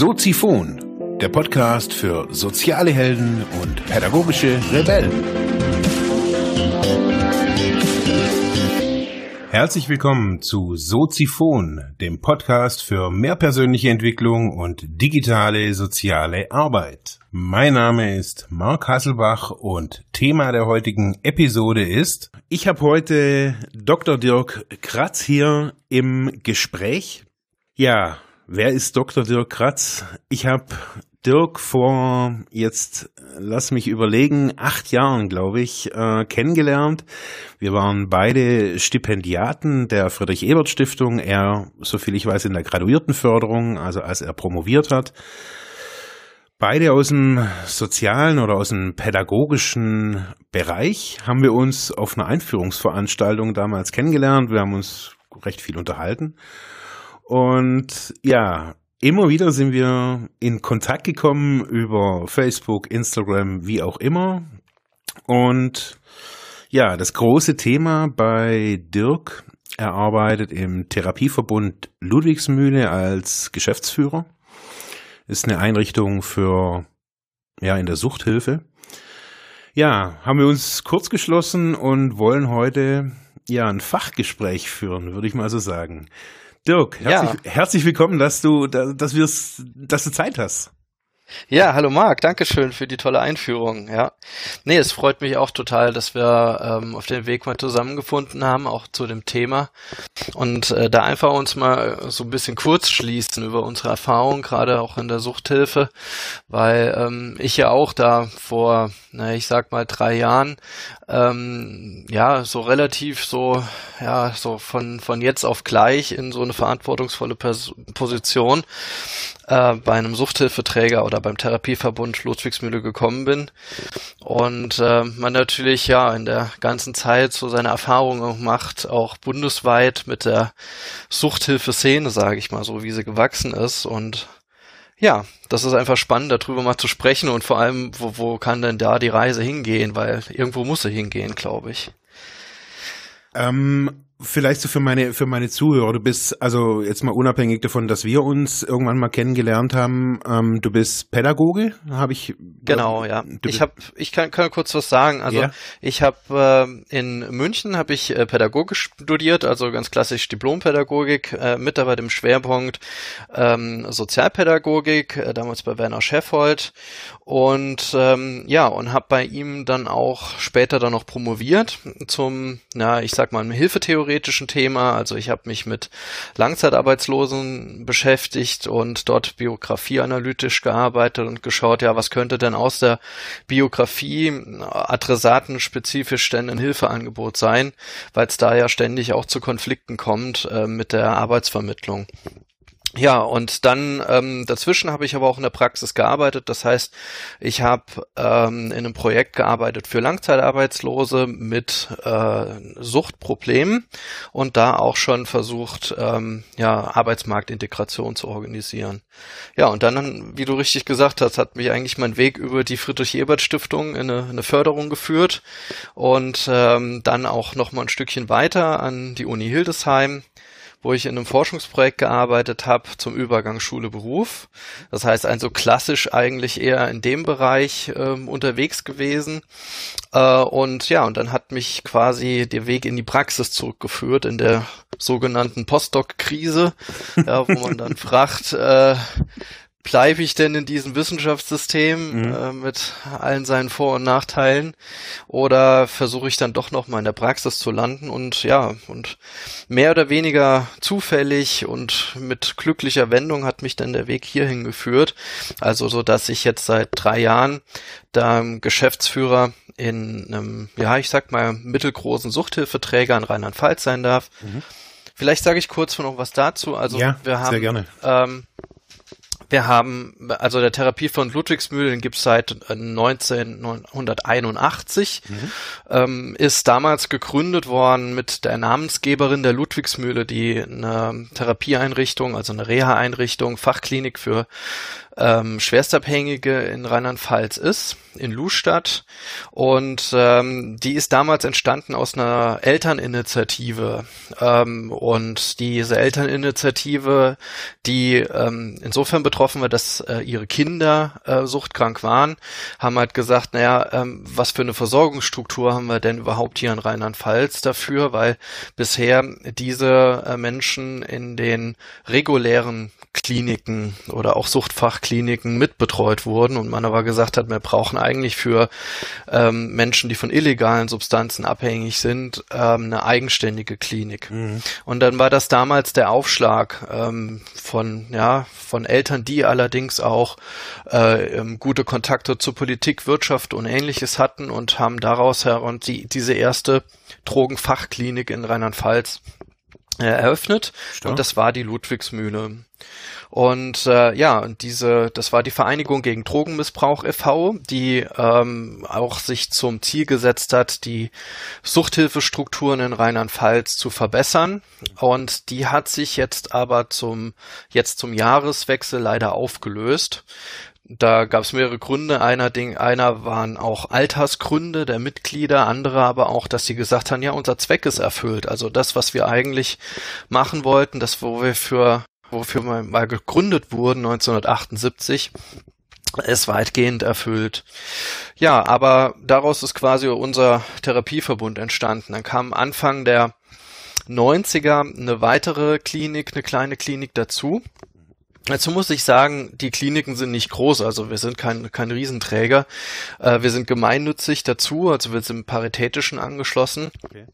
Soziphon, der Podcast für soziale Helden und pädagogische Rebellen. Herzlich willkommen zu Soziphon, dem Podcast für mehr persönliche Entwicklung und digitale soziale Arbeit. Mein Name ist Marc Hasselbach und Thema der heutigen Episode ist, ich habe heute Dr. Dirk Kratz hier im Gespräch. Ja, wer ist Dr. Dirk Kratz? Ich habe Dirk vor jetzt, lass mich überlegen, acht Jahren, glaube ich, äh, kennengelernt. Wir waren beide Stipendiaten der Friedrich-Ebert-Stiftung. Er, soviel ich weiß, in der Graduiertenförderung, also als er promoviert hat. Beide aus dem sozialen oder aus dem pädagogischen Bereich haben wir uns auf einer Einführungsveranstaltung damals kennengelernt. Wir haben uns recht viel unterhalten. Und ja, immer wieder sind wir in Kontakt gekommen über Facebook, Instagram, wie auch immer. Und ja, das große Thema bei Dirk, er arbeitet im Therapieverbund Ludwigsmühle als Geschäftsführer. Ist eine Einrichtung für, ja, in der Suchthilfe. Ja, haben wir uns kurz geschlossen und wollen heute ja ein Fachgespräch führen, würde ich mal so sagen. Dirk, herzlich, ja. herzlich willkommen, dass du, dass wir dass du Zeit hast. Ja, hallo Marc, Dankeschön für die tolle Einführung. Ja, nee, es freut mich auch total, dass wir ähm, auf dem Weg mal zusammengefunden haben, auch zu dem Thema und äh, da einfach uns mal so ein bisschen kurz schließen über unsere Erfahrungen, gerade auch in der Suchthilfe, weil ähm, ich ja auch da vor, na, ich sag mal drei Jahren, ähm, ja, so relativ so, ja, so von von jetzt auf gleich in so eine verantwortungsvolle Pers Position äh, bei einem Suchthilfeträger oder beim Therapieverbund Ludwigsmühle gekommen bin. Und äh, man natürlich ja in der ganzen Zeit so seine Erfahrungen macht, auch bundesweit mit der Suchthilfeszene, sage ich mal, so wie sie gewachsen ist. Und ja, das ist einfach spannend, darüber mal zu sprechen und vor allem, wo, wo kann denn da die Reise hingehen, weil irgendwo muss sie hingehen, glaube ich. Ähm, Vielleicht so für meine für meine Zuhörer. Du bist also jetzt mal unabhängig davon, dass wir uns irgendwann mal kennengelernt haben. Ähm, du bist Pädagoge, habe ich. Genau, ja. Ich habe, ich kann, kann kurz was sagen. Also ja. ich habe äh, in München habe ich äh, Pädagogik studiert, also ganz klassisch Diplompädagogik, äh, mit dabei dem Schwerpunkt ähm, Sozialpädagogik, äh, damals bei Werner Scheffold und ähm, ja und habe bei ihm dann auch später dann noch promoviert zum, na ich sag mal Hilfetheorie theoretischen Thema. Also ich habe mich mit Langzeitarbeitslosen beschäftigt und dort biografieanalytisch gearbeitet und geschaut, ja, was könnte denn aus der Biografie adressatenspezifisch denn ein Hilfeangebot sein, weil es da ja ständig auch zu Konflikten kommt äh, mit der Arbeitsvermittlung. Ja, und dann ähm, dazwischen habe ich aber auch in der Praxis gearbeitet. Das heißt, ich habe ähm, in einem Projekt gearbeitet für Langzeitarbeitslose mit äh, Suchtproblemen und da auch schon versucht, ähm, ja, Arbeitsmarktintegration zu organisieren. Ja, und dann, wie du richtig gesagt hast, hat mich eigentlich mein Weg über die Friedrich-Ebert-Stiftung in eine, eine, Förderung geführt und ähm, dann auch noch mal ein Stückchen weiter an die Uni Hildesheim wo ich in einem Forschungsprojekt gearbeitet habe zum Übergang Schule-Beruf. Das heißt also klassisch eigentlich eher in dem Bereich ähm, unterwegs gewesen. Äh, und ja, und dann hat mich quasi der Weg in die Praxis zurückgeführt, in der sogenannten Postdoc-Krise, ja, wo man dann fragt, äh, bleibe ich denn in diesem Wissenschaftssystem mhm. äh, mit allen seinen Vor- und Nachteilen oder versuche ich dann doch noch mal in der Praxis zu landen und ja und mehr oder weniger zufällig und mit glücklicher Wendung hat mich dann der Weg hierhin geführt also so dass ich jetzt seit drei Jahren da Geschäftsführer in einem ja ich sag mal mittelgroßen Suchthilfeträger in Rheinland-Pfalz sein darf mhm. vielleicht sage ich kurz noch was dazu also ja, wir haben sehr gerne. Ähm, wir haben, also der Therapiefonds Ludwigsmühlen gibt es seit 1981, äh, mhm. ähm, ist damals gegründet worden mit der Namensgeberin der Ludwigsmühle, die eine Therapieeinrichtung, also eine Reha-Einrichtung, Fachklinik für ähm, Schwerstabhängige in Rheinland-Pfalz ist, in Lustadt. Und ähm, die ist damals entstanden aus einer Elterninitiative. Ähm, und diese Elterninitiative, die ähm, insofern betroffen war, dass äh, ihre Kinder äh, suchtkrank waren, haben halt gesagt, naja, ähm, was für eine Versorgungsstruktur haben wir denn überhaupt hier in Rheinland-Pfalz dafür, weil bisher diese äh, Menschen in den regulären Kliniken oder auch Suchtfachkliniken mitbetreut wurden und man aber gesagt hat, wir brauchen eigentlich für ähm, Menschen, die von illegalen Substanzen abhängig sind, ähm, eine eigenständige Klinik. Mhm. Und dann war das damals der Aufschlag ähm, von ja von Eltern, die allerdings auch äh, ähm, gute Kontakte zur Politik, Wirtschaft und Ähnliches hatten und haben daraus heran die diese erste Drogenfachklinik in Rheinland-Pfalz eröffnet Stark. und das war die Ludwigsmühle. Und äh, ja, und diese, das war die Vereinigung gegen Drogenmissbrauch e.V., die ähm, auch sich zum Ziel gesetzt hat, die Suchthilfestrukturen in Rheinland-Pfalz zu verbessern. Und die hat sich jetzt aber zum jetzt zum Jahreswechsel leider aufgelöst. Da gab es mehrere Gründe. Einer Ding, einer waren auch Altersgründe der Mitglieder, andere aber auch, dass sie gesagt haben, ja, unser Zweck ist erfüllt. Also das, was wir eigentlich machen wollten, das, wo wir für, wofür wir mal gegründet wurden, 1978, ist weitgehend erfüllt. Ja, aber daraus ist quasi unser Therapieverbund entstanden. Dann kam Anfang der 90er eine weitere Klinik, eine kleine Klinik dazu. Dazu muss ich sagen, die Kliniken sind nicht groß, also wir sind kein, kein Riesenträger. Äh, wir sind gemeinnützig dazu, also wir sind paritätischen angeschlossen. Okay.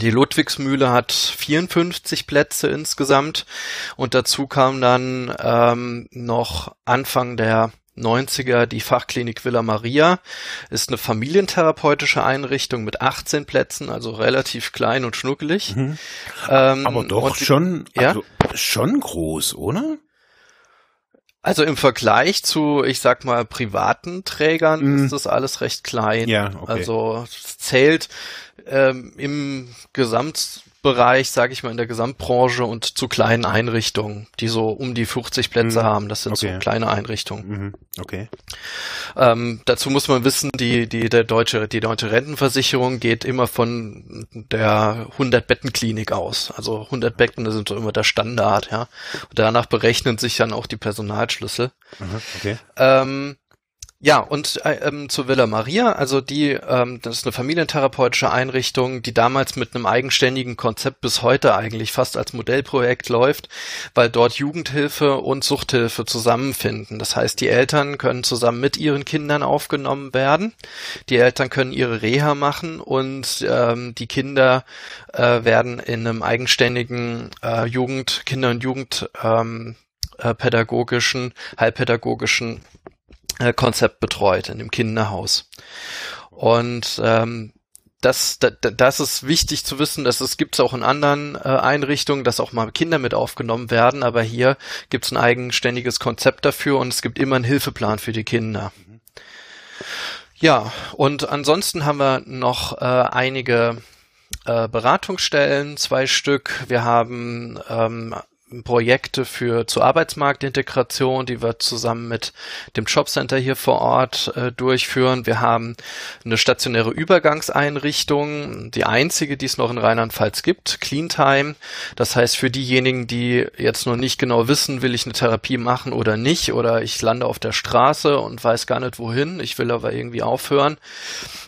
Die Ludwigsmühle hat 54 Plätze insgesamt und dazu kam dann ähm, noch Anfang der 90er die Fachklinik Villa Maria ist eine familientherapeutische Einrichtung mit 18 Plätzen, also relativ klein und schnuckelig. Mhm. Ähm, Aber doch schon, ja? also schon groß, oder? Also im Vergleich zu, ich sag mal, privaten Trägern mm. ist das alles recht klein. Ja, okay. Also es zählt ähm, im Gesamt Bereich, sage ich mal, in der Gesamtbranche und zu kleinen Einrichtungen, die so um die 50 Plätze mhm. haben. Das sind okay. so kleine Einrichtungen. Mhm. Okay. Ähm, dazu muss man wissen, die, die, der deutsche, die deutsche Rentenversicherung geht immer von der 100-Betten-Klinik aus. Also 100 Betten, das sind so immer der Standard, ja. Und danach berechnen sich dann auch die Personalschlüssel. Mhm. Okay. Ähm, ja, und äh, ähm, zu Villa Maria, also die, ähm, das ist eine familientherapeutische Einrichtung, die damals mit einem eigenständigen Konzept bis heute eigentlich fast als Modellprojekt läuft, weil dort Jugendhilfe und Suchthilfe zusammenfinden. Das heißt, die Eltern können zusammen mit ihren Kindern aufgenommen werden, die Eltern können ihre Reha machen und ähm, die Kinder äh, werden in einem eigenständigen äh, Jugend, Kinder- und Jugend ähm, äh, pädagogischen, halbpädagogischen äh, Konzept betreut in dem Kinderhaus. Und ähm, das, das, das ist wichtig zu wissen, dass es gibt auch in anderen äh, Einrichtungen, dass auch mal Kinder mit aufgenommen werden, aber hier gibt es ein eigenständiges Konzept dafür und es gibt immer einen Hilfeplan für die Kinder. Ja, und ansonsten haben wir noch äh, einige äh, Beratungsstellen, zwei Stück. Wir haben ähm, Projekte für zur Arbeitsmarktintegration, die wir zusammen mit dem Jobcenter hier vor Ort äh, durchführen. Wir haben eine stationäre Übergangseinrichtung, die einzige, die es noch in Rheinland-Pfalz gibt, Cleantime. Das heißt, für diejenigen, die jetzt noch nicht genau wissen, will ich eine Therapie machen oder nicht, oder ich lande auf der Straße und weiß gar nicht wohin, ich will aber irgendwie aufhören,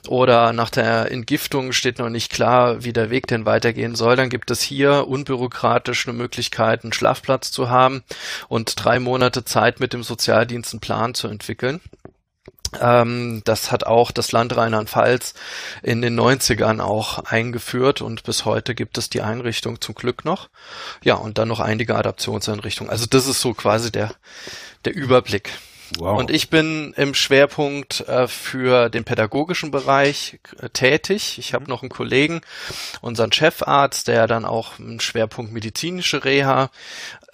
oder nach der Entgiftung steht noch nicht klar, wie der Weg denn weitergehen soll, dann gibt es hier unbürokratisch eine Möglichkeit, einen Schlafplatz zu haben und drei Monate Zeit mit dem Sozialdienst einen Plan zu entwickeln. Ähm, das hat auch das Land Rheinland-Pfalz in den 90ern auch eingeführt und bis heute gibt es die Einrichtung zum Glück noch. Ja, und dann noch einige Adaptionseinrichtungen. Also das ist so quasi der, der Überblick. Wow. Und ich bin im Schwerpunkt äh, für den pädagogischen Bereich äh, tätig. Ich habe mhm. noch einen Kollegen, unseren Chefarzt, der dann auch im Schwerpunkt medizinische Reha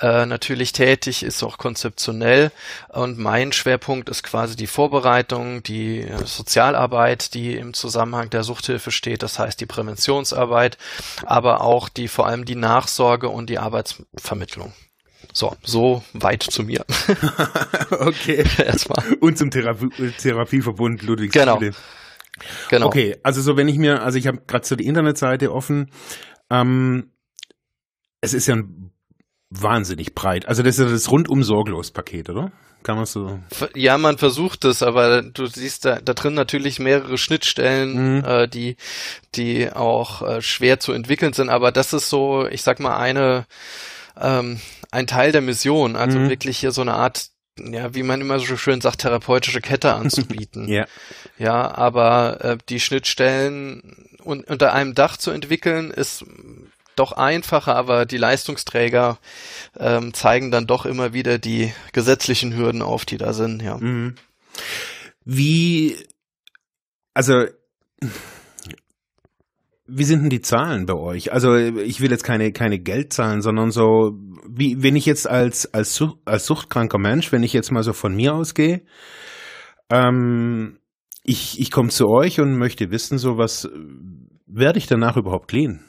äh, natürlich tätig ist, auch konzeptionell. Und mein Schwerpunkt ist quasi die Vorbereitung, die Sozialarbeit, die im Zusammenhang der Suchthilfe steht, das heißt die Präventionsarbeit, aber auch die vor allem die Nachsorge und die Arbeitsvermittlung. So, so weit zu mir. okay. Erstmal. Und zum Therapie Therapieverbund Ludwig Genau. Genau. Okay, also so wenn ich mir, also ich habe gerade so die Internetseite offen, ähm, es ist ja ein wahnsinnig breit. Also das ist ja das rundum sorglos Paket, oder? Kann man so? Ja, man versucht es, aber du siehst da, da drin natürlich mehrere Schnittstellen, mhm. äh, die, die auch äh, schwer zu entwickeln sind. Aber das ist so, ich sag mal, eine, ähm, ein Teil der Mission. Also mhm. wirklich hier so eine Art ja, wie man immer so schön sagt, therapeutische Kette anzubieten. ja. Ja, aber äh, die Schnittstellen un unter einem Dach zu entwickeln, ist doch einfacher, aber die Leistungsträger ähm, zeigen dann doch immer wieder die gesetzlichen Hürden auf, die da sind, ja. Mhm. Wie, also, wie sind denn die Zahlen bei euch? Also ich will jetzt keine keine Geldzahlen, sondern so wie wenn ich jetzt als als als suchtkranker Mensch, wenn ich jetzt mal so von mir ausgehe, ähm, ich ich komme zu euch und möchte wissen, so was werde ich danach überhaupt clean?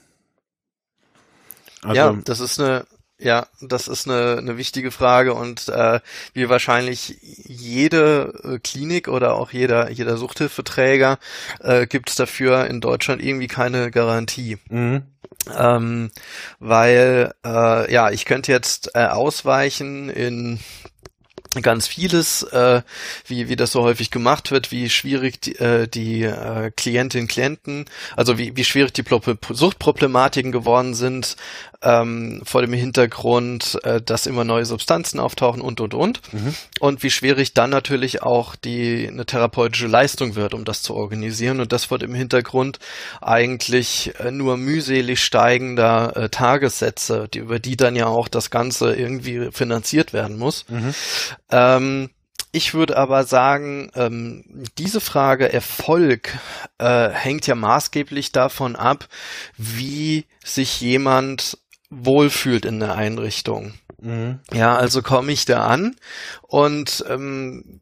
Also, ja, das ist eine ja, das ist eine, eine wichtige Frage und äh, wie wahrscheinlich jede äh, Klinik oder auch jeder jeder Suchthilfeträger äh, gibt es dafür in Deutschland irgendwie keine Garantie. Mhm. Ähm, weil äh, ja, ich könnte jetzt äh, ausweichen in ganz vieles, äh, wie, wie das so häufig gemacht wird, wie schwierig die, äh, die äh, Klientinnen Klienten, also wie, wie schwierig die Suchtproblematiken geworden sind, ähm, vor dem Hintergrund, äh, dass immer neue Substanzen auftauchen und und und. Mhm. Und wie schwierig dann natürlich auch die eine therapeutische Leistung wird, um das zu organisieren. Und das vor dem Hintergrund eigentlich äh, nur mühselig steigender äh, Tagessätze, die, über die dann ja auch das Ganze irgendwie finanziert werden muss. Mhm. Ähm, ich würde aber sagen, ähm, diese Frage Erfolg äh, hängt ja maßgeblich davon ab, wie sich jemand wohlfühlt in der Einrichtung. Mhm. Ja, also komme ich da an und ähm,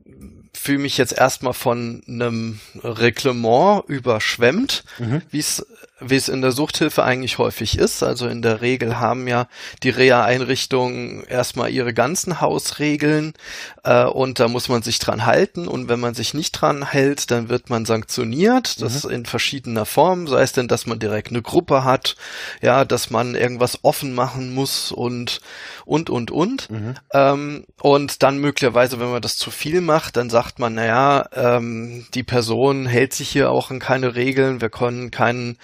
fühle mich jetzt erstmal von einem Reglement überschwemmt, mhm. wie es wie es in der Suchthilfe eigentlich häufig ist. Also in der Regel haben ja die Reha-Einrichtungen erstmal ihre ganzen Hausregeln äh, und da muss man sich dran halten. Und wenn man sich nicht dran hält, dann wird man sanktioniert. Das mhm. in verschiedener Form, sei es denn, dass man direkt eine Gruppe hat, ja, dass man irgendwas offen machen muss und und und und. Mhm. Ähm, und dann möglicherweise, wenn man das zu viel macht, dann sagt man, naja, ähm, die Person hält sich hier auch an keine Regeln, wir können keinen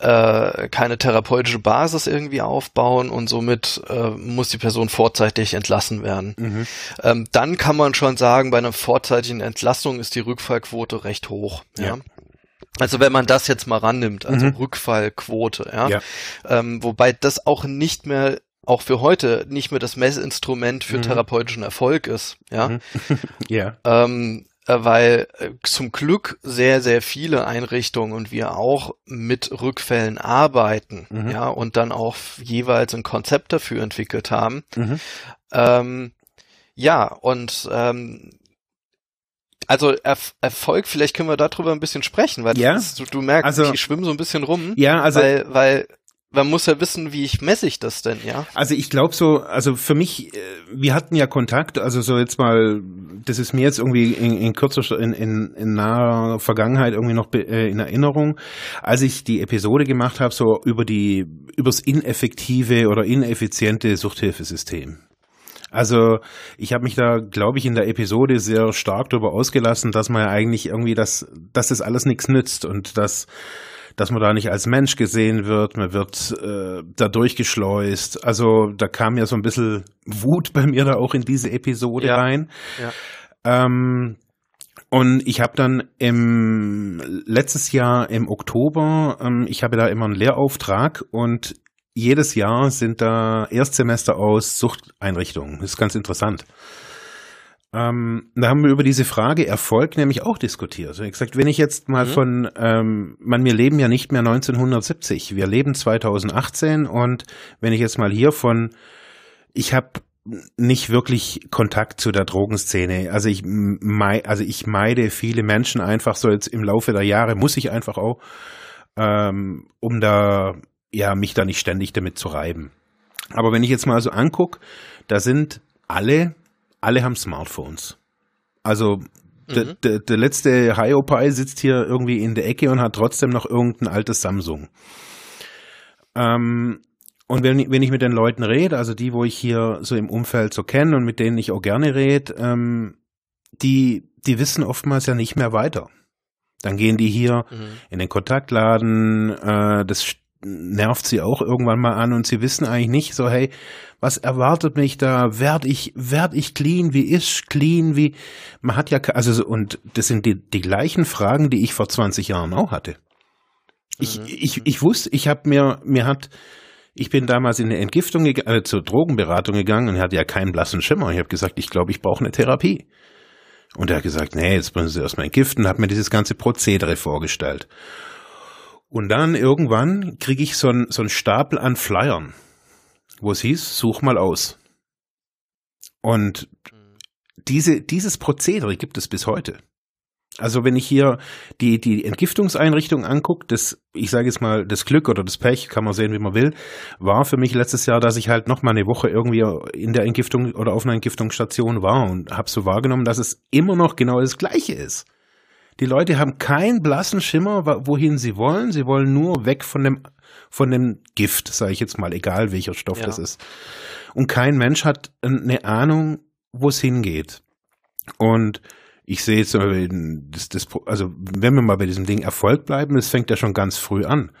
äh, keine therapeutische Basis irgendwie aufbauen und somit äh, muss die Person vorzeitig entlassen werden. Mhm. Ähm, dann kann man schon sagen, bei einer vorzeitigen Entlassung ist die Rückfallquote recht hoch. ja. ja. Also wenn man das jetzt mal rannimmt, also mhm. Rückfallquote, ja, ja. Ähm, wobei das auch nicht mehr auch für heute nicht mehr das Messinstrument für mhm. therapeutischen Erfolg ist, ja. Mhm. ja. Ähm, äh, weil äh, zum Glück sehr, sehr viele Einrichtungen und wir auch mit Rückfällen arbeiten, mhm. ja, und dann auch jeweils ein Konzept dafür entwickelt haben. Mhm. Ähm, ja, und ähm, also Erf Erfolg, vielleicht können wir darüber ein bisschen sprechen, weil ja? ist, du, du, merkst, also, ich schwimme so ein bisschen rum. Ja, also weil, weil man muss ja wissen, wie ich messe ich das denn, ja? Also ich glaube so, also für mich, äh, wir hatten ja Kontakt, also so jetzt mal, das ist mir jetzt irgendwie in, in kürzer, in, in, in naher Vergangenheit irgendwie noch äh, in Erinnerung, als ich die Episode gemacht habe, so über die, übers ineffektive oder ineffiziente Suchthilfesystem. Also ich habe mich da, glaube ich, in der Episode sehr stark darüber ausgelassen, dass man ja eigentlich irgendwie das, dass das alles nichts nützt und dass dass man da nicht als Mensch gesehen wird, man wird äh, da durchgeschleust. Also da kam ja so ein bisschen Wut bei mir da auch in diese Episode ja. rein. Ja. Ähm, und ich habe dann im letztes Jahr im Oktober, ähm, ich habe da immer einen Lehrauftrag und jedes Jahr sind da Erstsemester aus Suchteinrichtungen. Das ist ganz interessant. Ähm, da haben wir über diese Frage Erfolg nämlich auch diskutiert. Also ich gesagt, wenn ich jetzt mal mhm. von, ähm, man, wir leben ja nicht mehr 1970, wir leben 2018 und wenn ich jetzt mal hier von, ich habe nicht wirklich Kontakt zu der Drogenszene. Also ich, mei also ich meide viele Menschen einfach so jetzt im Laufe der Jahre, muss ich einfach auch, ähm, um da, ja, mich da nicht ständig damit zu reiben. Aber wenn ich jetzt mal so angucke, da sind alle, alle haben Smartphones. Also mhm. der, der letzte Hiopai sitzt hier irgendwie in der Ecke und hat trotzdem noch irgendein altes Samsung. Ähm, und wenn, wenn ich mit den Leuten rede, also die, wo ich hier so im Umfeld so kenne und mit denen ich auch gerne rede, ähm, die, die wissen oftmals ja nicht mehr weiter. Dann gehen die hier mhm. in den Kontaktladen, äh, das nervt sie auch irgendwann mal an und sie wissen eigentlich nicht so, hey, was erwartet mich da? Werd ich, werd ich clean? Wie ist clean? Wie, man hat ja, also, und das sind die, die gleichen Fragen, die ich vor 20 Jahren auch hatte. Ich, mhm. ich, ich wusste, ich habe mir, mir hat, ich bin damals in eine Entgiftung, äh, zur Drogenberatung gegangen und hatte ja keinen blassen Schimmer. Ich habe gesagt, ich glaube, ich brauche eine Therapie. Und er hat gesagt, nee, jetzt müssen Sie erstmal entgiften, hat mir dieses ganze Prozedere vorgestellt. Und dann irgendwann kriege ich so einen so einen Stapel an Flyern, wo es hieß, such mal aus. Und diese, dieses Prozedere gibt es bis heute. Also wenn ich hier die, die Entgiftungseinrichtung angucke, das, ich sage jetzt mal, das Glück oder das Pech, kann man sehen, wie man will, war für mich letztes Jahr, dass ich halt noch mal eine Woche irgendwie in der Entgiftung oder auf einer Entgiftungsstation war und habe so wahrgenommen, dass es immer noch genau das Gleiche ist. Die Leute haben keinen blassen Schimmer, wohin sie wollen. Sie wollen nur weg von dem, von dem Gift, sage ich jetzt mal, egal welcher Stoff ja. das ist. Und kein Mensch hat eine Ahnung, wo es hingeht. Und ich sehe jetzt, das, das, also wenn wir mal bei diesem Ding Erfolg bleiben, das fängt ja schon ganz früh an.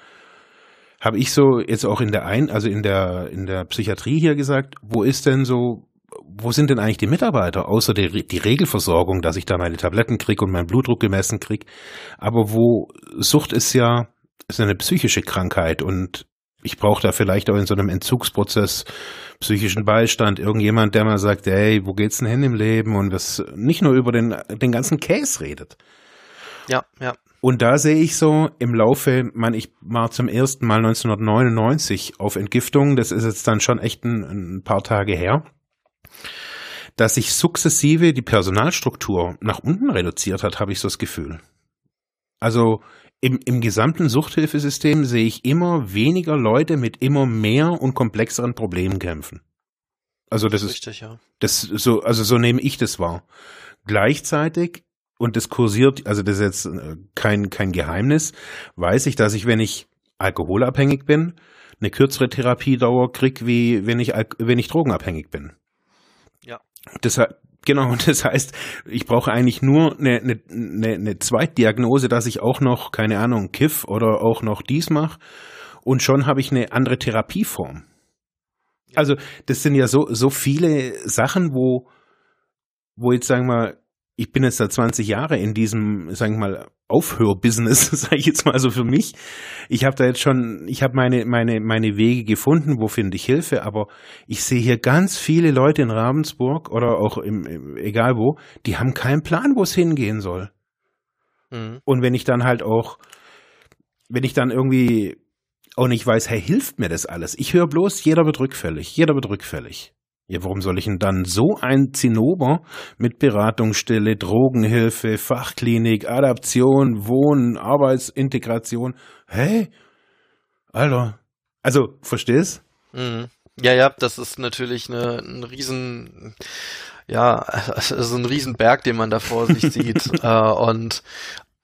Habe ich so jetzt auch in der ein, also in der in der Psychiatrie hier gesagt, wo ist denn so wo sind denn eigentlich die Mitarbeiter, außer die, die Regelversorgung, dass ich da meine Tabletten krieg und meinen Blutdruck gemessen krieg. Aber wo Sucht ist ja ist eine psychische Krankheit und ich brauche da vielleicht auch in so einem Entzugsprozess psychischen Beistand, irgendjemand, der mal sagt, hey, wo geht's denn hin im Leben und das nicht nur über den, den ganzen Case redet. Ja, ja. Und da sehe ich so im Laufe, man, ich war zum ersten Mal 1999 auf Entgiftung, das ist jetzt dann schon echt ein, ein paar Tage her dass sich sukzessive die Personalstruktur nach unten reduziert hat, habe ich so das Gefühl. Also im, im gesamten Suchthilfesystem sehe ich immer weniger Leute mit immer mehr und komplexeren Problemen kämpfen. Also das, das ist richtig, ja. Das so, also so nehme ich das wahr. Gleichzeitig und das kursiert, also das ist jetzt äh, kein kein Geheimnis, weiß ich, dass ich, wenn ich alkoholabhängig bin, eine kürzere Therapiedauer krieg, wie wenn ich wenn ich drogenabhängig bin. Das, genau, das heißt, ich brauche eigentlich nur eine, eine, eine, Zweitdiagnose, dass ich auch noch, keine Ahnung, Kiff oder auch noch dies mache. Und schon habe ich eine andere Therapieform. Also, das sind ja so, so viele Sachen, wo, wo jetzt sagen wir, ich bin jetzt seit 20 Jahre in diesem, sagen wir mal, Aufhörbusiness, sage ich jetzt mal so für mich. Ich habe da jetzt schon, ich habe meine meine meine Wege gefunden, wo finde ich Hilfe, aber ich sehe hier ganz viele Leute in Ravensburg oder auch im, im egal wo, die haben keinen Plan, wo es hingehen soll. Mhm. Und wenn ich dann halt auch, wenn ich dann irgendwie auch nicht weiß, hey, hilft mir das alles? Ich höre bloß, jeder wird rückfällig, jeder wird rückfällig. Ja, warum soll ich denn dann so ein Zinnober mit Beratungsstelle, Drogenhilfe, Fachklinik, Adaption, Wohnen, Arbeitsintegration? Hä? Alter. Also, verstehst? Mhm. Ja, ja, das ist natürlich eine, ein riesen, ja, also ein Riesenberg, den man da vor sich sieht. äh, und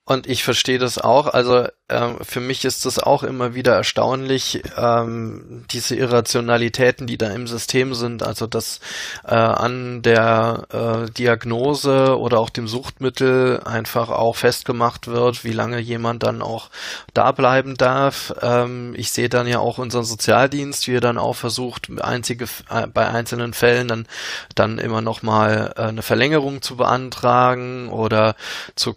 und ich verstehe das auch. Also äh, für mich ist das auch immer wieder erstaunlich, ähm, diese Irrationalitäten, die da im System sind. Also dass äh, an der äh, Diagnose oder auch dem Suchtmittel einfach auch festgemacht wird, wie lange jemand dann auch da bleiben darf. Ähm, ich sehe dann ja auch unseren Sozialdienst, wie er dann auch versucht, einzige äh, bei einzelnen Fällen dann dann immer noch mal äh, eine Verlängerung zu beantragen oder zu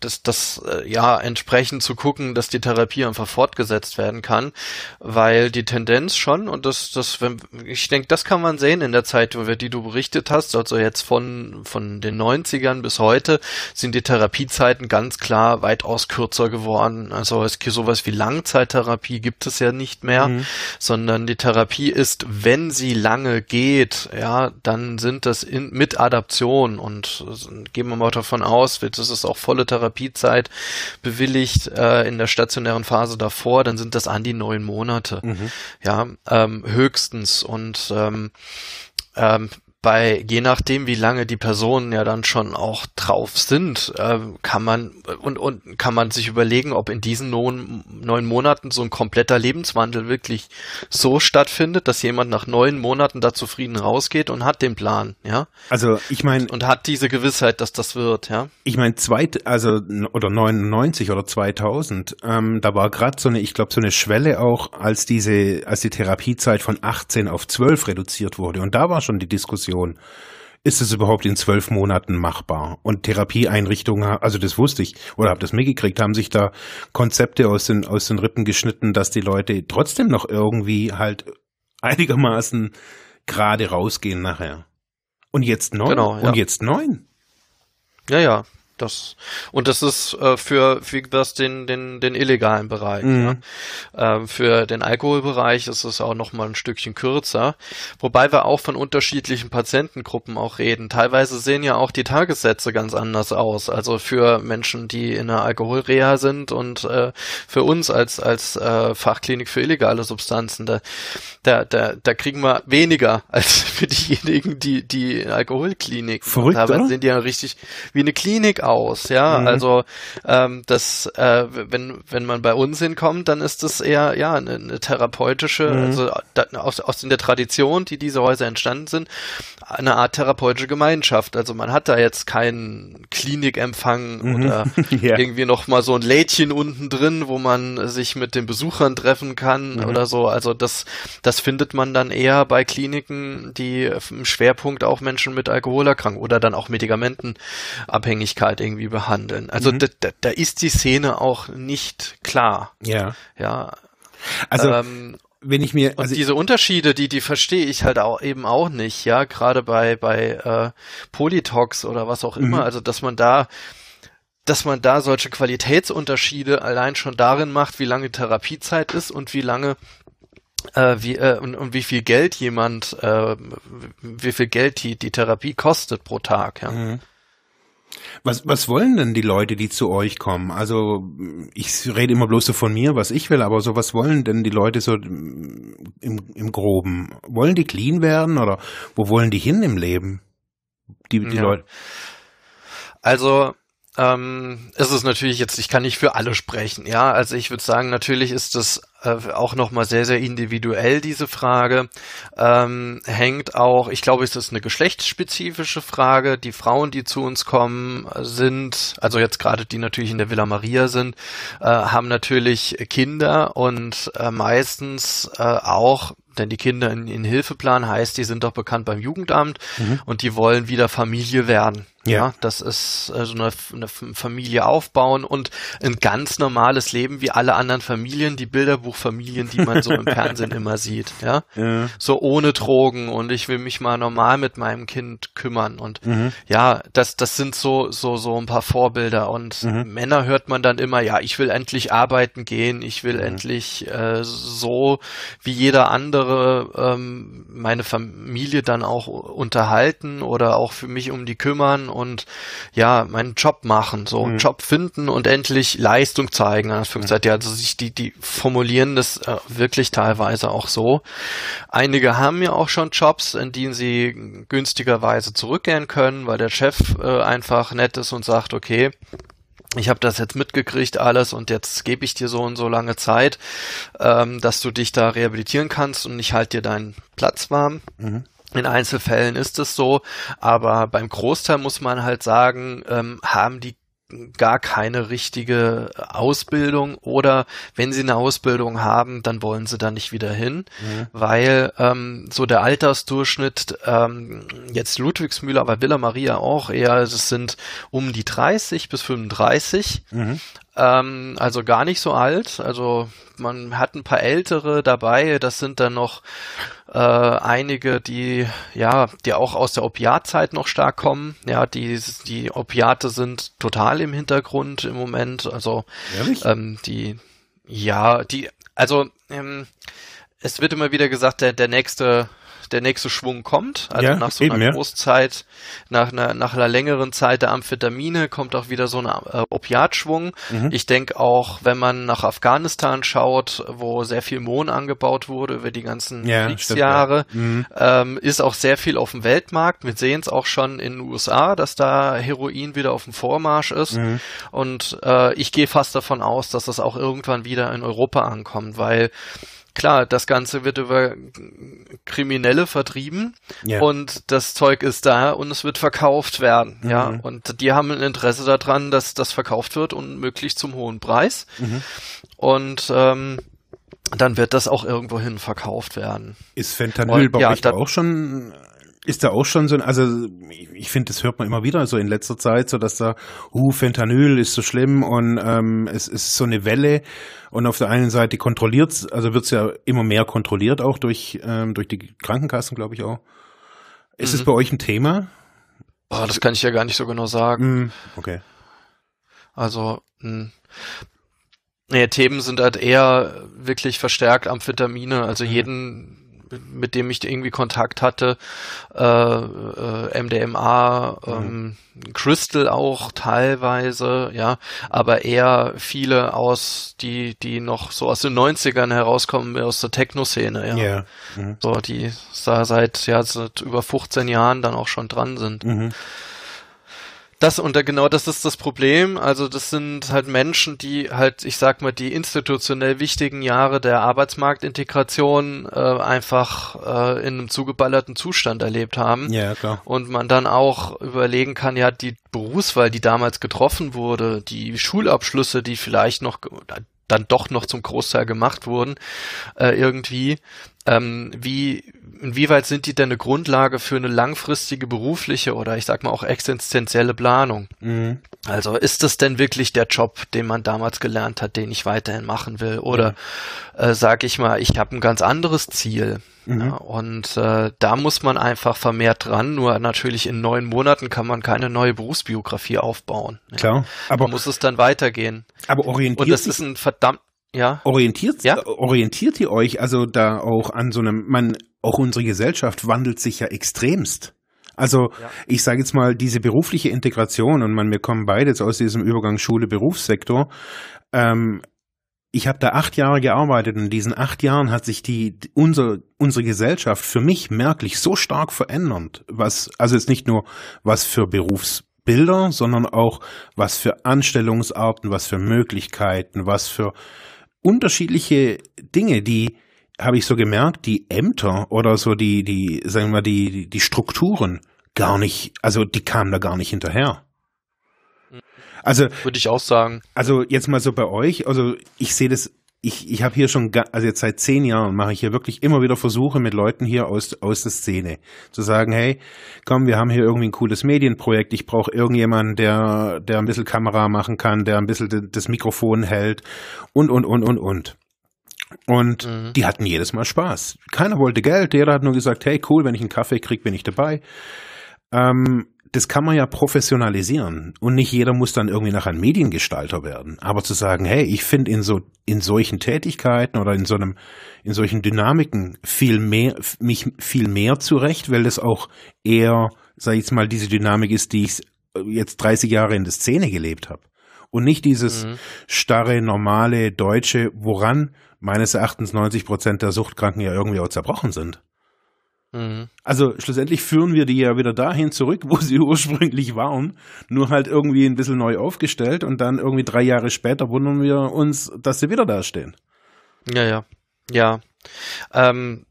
das das äh, ja entsprechend zu gucken, dass die Therapie einfach fortgesetzt werden kann, weil die Tendenz schon und das das wenn, ich denke, das kann man sehen in der Zeit, über die du berichtet hast, also jetzt von von den 90ern bis heute sind die Therapiezeiten ganz klar weitaus kürzer geworden. Also es gibt sowas wie Langzeittherapie gibt es ja nicht mehr, mhm. sondern die Therapie ist, wenn sie lange geht, ja, dann sind das in, mit Adaption und gehen wir mal davon aus, das ist auch volle Therapiezeit Therapiezeit bewilligt äh, in der stationären Phase davor, dann sind das an die neun Monate. Mhm. Ja, ähm, höchstens. Und ähm, ähm, bei, je nachdem, wie lange die Personen ja dann schon auch drauf sind, äh, kann man und, und kann man sich überlegen, ob in diesen neun, neun Monaten so ein kompletter Lebenswandel wirklich so stattfindet, dass jemand nach neun Monaten da zufrieden rausgeht und hat den Plan, ja. Also ich meine und hat diese Gewissheit, dass das wird, ja. Ich meine zweit, also oder 99 oder 2000, ähm, da war gerade so eine, ich glaube so eine Schwelle auch, als diese, als die Therapiezeit von 18 auf 12 reduziert wurde und da war schon die Diskussion Situation. Ist es überhaupt in zwölf Monaten machbar? Und Therapieeinrichtungen, also das wusste ich oder habe das mitgekriegt, haben sich da Konzepte aus den, aus den Rippen geschnitten, dass die Leute trotzdem noch irgendwie halt einigermaßen gerade rausgehen nachher. Und jetzt neun? Genau, ja. Und jetzt neun? Ja, ja, das und das ist äh, für wie das den den den illegalen Bereich. Mhm. Ja. Äh, für den Alkoholbereich ist es auch noch mal ein Stückchen kürzer, wobei wir auch von unterschiedlichen Patientengruppen auch reden. Teilweise sehen ja auch die Tagessätze ganz anders aus. Also für Menschen, die in einer Alkoholreha sind und äh, für uns als als äh, Fachklinik für illegale Substanzen, da, da da da kriegen wir weniger als für diejenigen, die die in Alkoholklinik. Verrückt, Teilweise oder? sind die ja richtig wie eine Klinik aus, ja. Mhm. Also ähm, das, äh, wenn wenn man bei uns hinkommt, dann ist das eher ja eine, eine therapeutische, mhm. also da, aus aus der Tradition, die diese Häuser entstanden sind, eine Art therapeutische Gemeinschaft. Also man hat da jetzt keinen Klinikempfang mhm. oder ja. irgendwie noch mal so ein Lädchen unten drin, wo man sich mit den Besuchern treffen kann mhm. oder so. Also das das findet man dann eher bei Kliniken, die im Schwerpunkt auch Menschen mit Alkoholerkrankung oder dann auch Medikamentenabhängigkeit irgendwie behandeln. Also mhm. da, da, da ist die Szene auch nicht klar. Ja. Ja. Also ähm, wenn ich mir also und diese Unterschiede, die die verstehe ich halt auch eben auch nicht, ja, gerade bei bei äh, Politox oder was auch immer, mhm. also dass man da dass man da solche Qualitätsunterschiede allein schon darin macht, wie lange Therapiezeit ist und wie lange äh, wie äh, und, und wie viel Geld jemand äh, wie viel Geld die die Therapie kostet pro Tag, ja. Mhm. Was, was wollen denn die Leute, die zu euch kommen? Also ich rede immer bloß so von mir, was ich will, aber so was wollen denn die Leute so im, im Groben? Wollen die clean werden oder wo wollen die hin im Leben? Die, die ja. Leute. Also ähm, ist es natürlich jetzt, ich kann nicht für alle sprechen, ja. Also ich würde sagen, natürlich ist das äh, auch nochmal sehr, sehr individuell, diese Frage. Ähm, hängt auch, ich glaube, es ist eine geschlechtsspezifische Frage. Die Frauen, die zu uns kommen, sind, also jetzt gerade die natürlich in der Villa Maria sind, äh, haben natürlich Kinder und äh, meistens äh, auch denn die Kinder in, in Hilfeplan heißt, die sind doch bekannt beim Jugendamt mhm. und die wollen wieder Familie werden. Ja, ja das ist äh, so eine, eine, Familie aufbauen und ein ganz normales Leben wie alle anderen Familien, die Bilderbuchfamilien, die man so im Fernsehen immer sieht. Ja? ja? so ohne Drogen und ich will mich mal normal mit meinem Kind kümmern und mhm. ja, das das sind so so so ein paar Vorbilder und mhm. Männer hört man dann immer, ja, ich will endlich arbeiten gehen, ich will mhm. endlich äh, so wie jeder andere ähm, meine Familie dann auch unterhalten oder auch für mich um die kümmern und ja, meinen Job machen, so mhm. Job finden und endlich Leistung zeigen. Anführungszeichen. Mhm. Ja, also sich die, die formulieren das äh, wirklich teilweise auch so. Einige haben ja auch schon Jobs, in denen sie günstigerweise zurückgehen können, weil der Chef äh, einfach nett ist und sagt, okay, ich habe das jetzt mitgekriegt alles und jetzt gebe ich dir so und so lange Zeit, ähm, dass du dich da rehabilitieren kannst und ich halte dir deinen Platz warm. Mhm. In Einzelfällen ist es so, aber beim Großteil muss man halt sagen, ähm, haben die gar keine richtige Ausbildung oder wenn sie eine Ausbildung haben, dann wollen sie da nicht wieder hin, mhm. weil ähm, so der Altersdurchschnitt ähm, jetzt Ludwigsmühle, aber Villa Maria auch eher, es sind um die 30 bis 35. Mhm. Ähm, also gar nicht so alt. Also man hat ein paar ältere dabei. Das sind dann noch äh, einige, die ja, die auch aus der Opiatzeit noch stark kommen. Ja, die die Opiate sind total im Hintergrund im Moment. Also ähm, die ja, die also ähm, es wird immer wieder gesagt, der der nächste der nächste Schwung kommt. Also ja, nach so einer eben, Großzeit, nach einer, nach einer längeren Zeit der Amphetamine kommt auch wieder so ein äh, Opiatschwung. Mhm. Ich denke auch, wenn man nach Afghanistan schaut, wo sehr viel Mohn angebaut wurde über die ganzen ja, Kriegsjahre, stimmt, mhm. ähm, ist auch sehr viel auf dem Weltmarkt. Wir sehen es auch schon in den USA, dass da Heroin wieder auf dem Vormarsch ist. Mhm. Und äh, ich gehe fast davon aus, dass das auch irgendwann wieder in Europa ankommt, weil klar, das Ganze wird über Kriminelle vertrieben yeah. und das Zeug ist da und es wird verkauft werden, mhm. ja. Und die haben ein Interesse daran, dass das verkauft wird und möglichst zum hohen Preis. Mhm. Und ähm, dann wird das auch irgendwohin verkauft werden. Ist Fentanyl und, bei ja, euch auch schon ist da auch schon so ein, also ich finde, das hört man immer wieder so in letzter Zeit, so dass da, uh, Fentanyl ist so schlimm und ähm, es ist so eine Welle und auf der einen Seite kontrolliert, also wird es ja immer mehr kontrolliert auch durch ähm, durch die Krankenkassen, glaube ich auch. Ist es mhm. bei euch ein Thema? Oh, das kann ich ja gar nicht so genau sagen. Mm, okay. Also mh. Hm. Nee, Themen sind halt eher wirklich verstärkt Amphetamine. Also mhm. jeden mit dem ich irgendwie Kontakt hatte, äh, äh, MDMA, ähm, mhm. Crystal auch teilweise, ja, aber eher viele aus, die, die noch so aus den 90ern herauskommen, aus der Techno-Szene, ja. Yeah. Mhm. So, die da seit, ja, seit über 15 Jahren dann auch schon dran sind. Mhm. Das und genau das ist das Problem. Also das sind halt Menschen, die halt, ich sag mal, die institutionell wichtigen Jahre der Arbeitsmarktintegration äh, einfach äh, in einem zugeballerten Zustand erlebt haben. Ja, klar. Und man dann auch überlegen kann, ja, die Berufswahl, die damals getroffen wurde, die Schulabschlüsse, die vielleicht noch dann doch noch zum Großteil gemacht wurden, äh, irgendwie, ähm, wie, inwieweit sind die denn eine Grundlage für eine langfristige berufliche oder ich sag mal auch existenzielle Planung? Mhm. Also ist das denn wirklich der Job, den man damals gelernt hat, den ich weiterhin machen will? Oder ja. äh, sage ich mal, ich habe ein ganz anderes Ziel. Mhm. Ja, und äh, da muss man einfach vermehrt dran. Nur natürlich in neun Monaten kann man keine neue Berufsbiografie aufbauen. Klar, aber da muss es dann weitergehen. Aber orientiert und das ist ein verdammt ja. Orientiert, ja? orientiert ihr euch also da auch an so einem, man, auch unsere Gesellschaft wandelt sich ja extremst. Also ja. ich sage jetzt mal, diese berufliche Integration, und man, wir kommen beide jetzt aus diesem Übergang Schule-Berufssektor, ähm, ich habe da acht Jahre gearbeitet und in diesen acht Jahren hat sich die unsere unsere Gesellschaft für mich merklich so stark verändert, was also jetzt nicht nur was für Berufsbilder, sondern auch was für Anstellungsarten, was für Möglichkeiten, was für unterschiedliche Dinge, die habe ich so gemerkt, die Ämter oder so die, die, sagen wir, die, die Strukturen gar nicht, also die kamen da gar nicht hinterher. Also würde ich auch sagen. Also jetzt mal so bei euch, also ich sehe das, ich, ich habe hier schon, also jetzt seit zehn Jahren mache ich hier wirklich immer wieder Versuche mit Leuten hier aus, aus der Szene zu sagen, hey, komm, wir haben hier irgendwie ein cooles Medienprojekt, ich brauche irgendjemanden, der, der ein bisschen Kamera machen kann, der ein bisschen das Mikrofon hält und, und, und, und, und. Und mhm. die hatten jedes Mal Spaß. Keiner wollte Geld, jeder hat nur gesagt, hey cool, wenn ich einen Kaffee krieg, bin ich dabei. Ähm, das kann man ja professionalisieren und nicht jeder muss dann irgendwie nach einem Mediengestalter werden. Aber zu sagen, hey, ich finde in so in solchen Tätigkeiten oder in so einem in solchen Dynamiken viel mehr mich viel mehr zurecht, weil das auch eher, sag ich jetzt mal, diese Dynamik ist, die ich jetzt 30 Jahre in der Szene gelebt habe und nicht dieses mhm. starre normale deutsche, woran meines Erachtens 90 Prozent der Suchtkranken ja irgendwie auch zerbrochen sind. Mhm. Also schlussendlich führen wir die ja wieder dahin zurück, wo sie ursprünglich waren, nur halt irgendwie ein bisschen neu aufgestellt und dann irgendwie drei Jahre später wundern wir uns, dass sie wieder da stehen. Ja, ja. Ja. Ähm,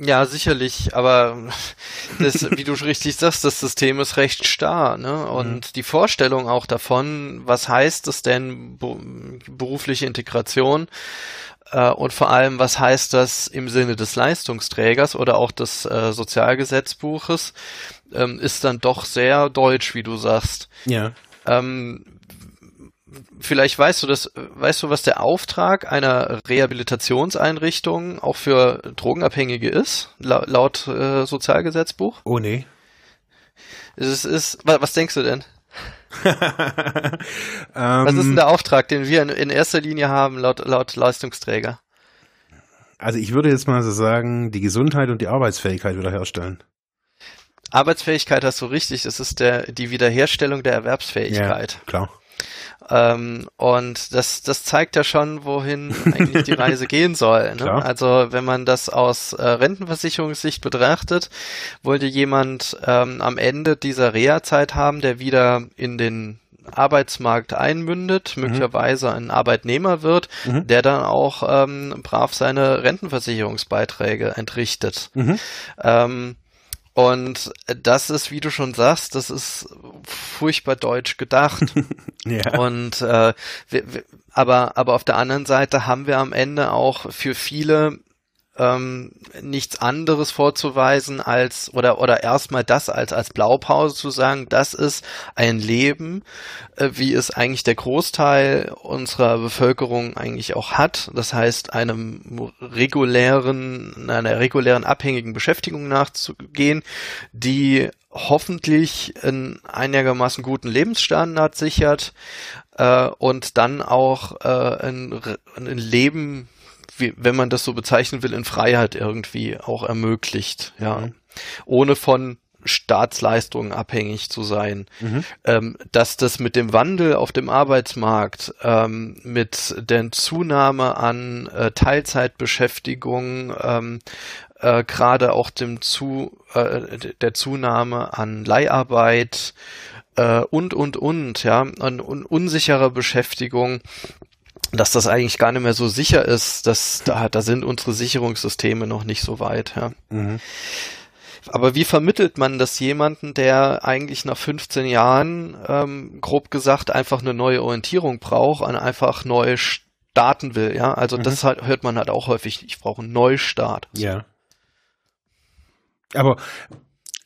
ja, sicherlich, aber das, wie du richtig sagst, das System ist recht starr, ne? Und mhm. die Vorstellung auch davon, was heißt es denn berufliche Integration? Äh, und vor allem, was heißt das im Sinne des Leistungsträgers oder auch des äh, Sozialgesetzbuches, ähm, ist dann doch sehr deutsch, wie du sagst. Ja. Ähm, vielleicht weißt du das, weißt du, was der Auftrag einer Rehabilitationseinrichtung auch für Drogenabhängige ist, la laut äh, Sozialgesetzbuch? Oh nee. Es ist, was denkst du denn? Was ist denn der Auftrag, den wir in, in erster Linie haben, laut, laut Leistungsträger? also ich würde jetzt mal so sagen, die Gesundheit und die Arbeitsfähigkeit wiederherstellen. Arbeitsfähigkeit hast du richtig, das ist der, die Wiederherstellung der Erwerbsfähigkeit. Ja, klar. Ähm, und das, das zeigt ja schon, wohin eigentlich die Reise gehen soll. Ne? Also wenn man das aus äh, Rentenversicherungssicht betrachtet, wollte jemand ähm, am Ende dieser Reha-Zeit haben, der wieder in den Arbeitsmarkt einmündet, mhm. möglicherweise ein Arbeitnehmer wird, mhm. der dann auch ähm, brav seine Rentenversicherungsbeiträge entrichtet. Mhm. Ähm, und das ist, wie du schon sagst, das ist furchtbar deutsch gedacht. ja. Und äh, wir, wir, aber aber auf der anderen Seite haben wir am Ende auch für viele ähm, nichts anderes vorzuweisen als oder oder erstmal das als als Blaupause zu sagen, das ist ein Leben, äh, wie es eigentlich der Großteil unserer Bevölkerung eigentlich auch hat. Das heißt, einem regulären einer regulären abhängigen Beschäftigung nachzugehen, die hoffentlich einen einigermaßen guten Lebensstandard sichert äh, und dann auch äh, ein, ein Leben wie, wenn man das so bezeichnen will, in Freiheit irgendwie auch ermöglicht, ja. Mhm. Ohne von Staatsleistungen abhängig zu sein, mhm. ähm, dass das mit dem Wandel auf dem Arbeitsmarkt, ähm, mit der Zunahme an äh, Teilzeitbeschäftigung, ähm, äh, gerade auch dem zu äh, der Zunahme an Leiharbeit äh, und und und ja an un unsicherer Beschäftigung dass das eigentlich gar nicht mehr so sicher ist, dass da, da sind unsere Sicherungssysteme noch nicht so weit. Ja. Mhm. Aber wie vermittelt man das jemanden, der eigentlich nach 15 Jahren, ähm, grob gesagt, einfach eine neue Orientierung braucht und einfach neu starten will? Ja, also mhm. das halt, hört man halt auch häufig. Ich brauche einen Neustart. Ja. Aber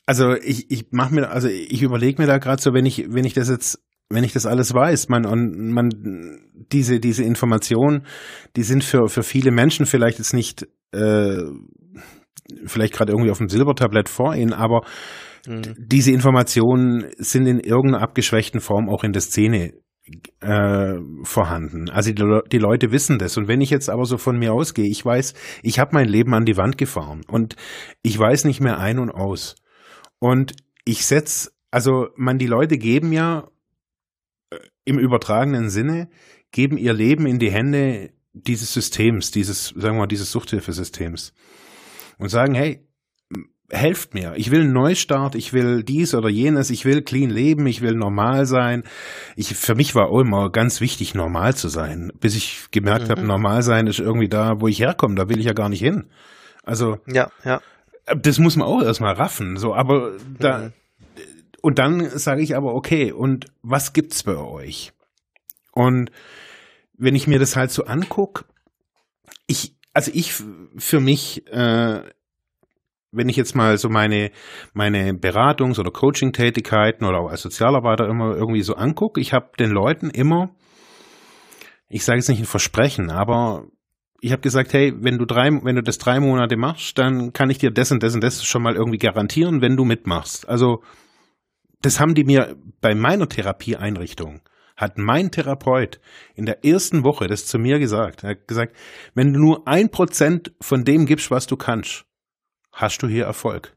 also ich, ich mache mir, also ich überlege mir da gerade so, wenn ich, wenn ich das jetzt wenn ich das alles weiß, man und man diese diese Informationen, die sind für für viele Menschen vielleicht jetzt nicht äh, vielleicht gerade irgendwie auf dem Silbertablett vor ihnen, aber mhm. diese Informationen sind in irgendeiner abgeschwächten Form auch in der Szene äh, vorhanden. Also die, die, Leute wissen das. Und wenn ich jetzt aber so von mir ausgehe, ich weiß, ich habe mein Leben an die Wand gefahren und ich weiß nicht mehr ein und aus. Und ich setz, also man, die Leute geben ja im übertragenen Sinne geben ihr Leben in die Hände dieses Systems, dieses, sagen wir mal, dieses Suchthilfesystems und sagen, hey, helft mir. Ich will einen Neustart, ich will dies oder jenes, ich will clean leben, ich will normal sein. Ich, für mich war auch immer ganz wichtig, normal zu sein, bis ich gemerkt mhm. habe, normal sein ist irgendwie da, wo ich herkomme, da will ich ja gar nicht hin. Also, ja, ja. Das muss man auch erstmal raffen, so, aber da, mhm. Und dann sage ich aber, okay, und was gibt's bei euch? Und wenn ich mir das halt so anguck, ich, also ich für mich, äh, wenn ich jetzt mal so meine, meine Beratungs- oder Coaching-Tätigkeiten oder auch als Sozialarbeiter immer irgendwie so angucke, ich habe den Leuten immer, ich sage jetzt nicht ein Versprechen, aber ich habe gesagt, hey, wenn du drei, wenn du das drei Monate machst, dann kann ich dir das und das und das schon mal irgendwie garantieren, wenn du mitmachst. Also das haben die mir bei meiner Therapieeinrichtung, hat mein Therapeut in der ersten Woche das zu mir gesagt. Er hat gesagt, wenn du nur ein Prozent von dem gibst, was du kannst, hast du hier Erfolg.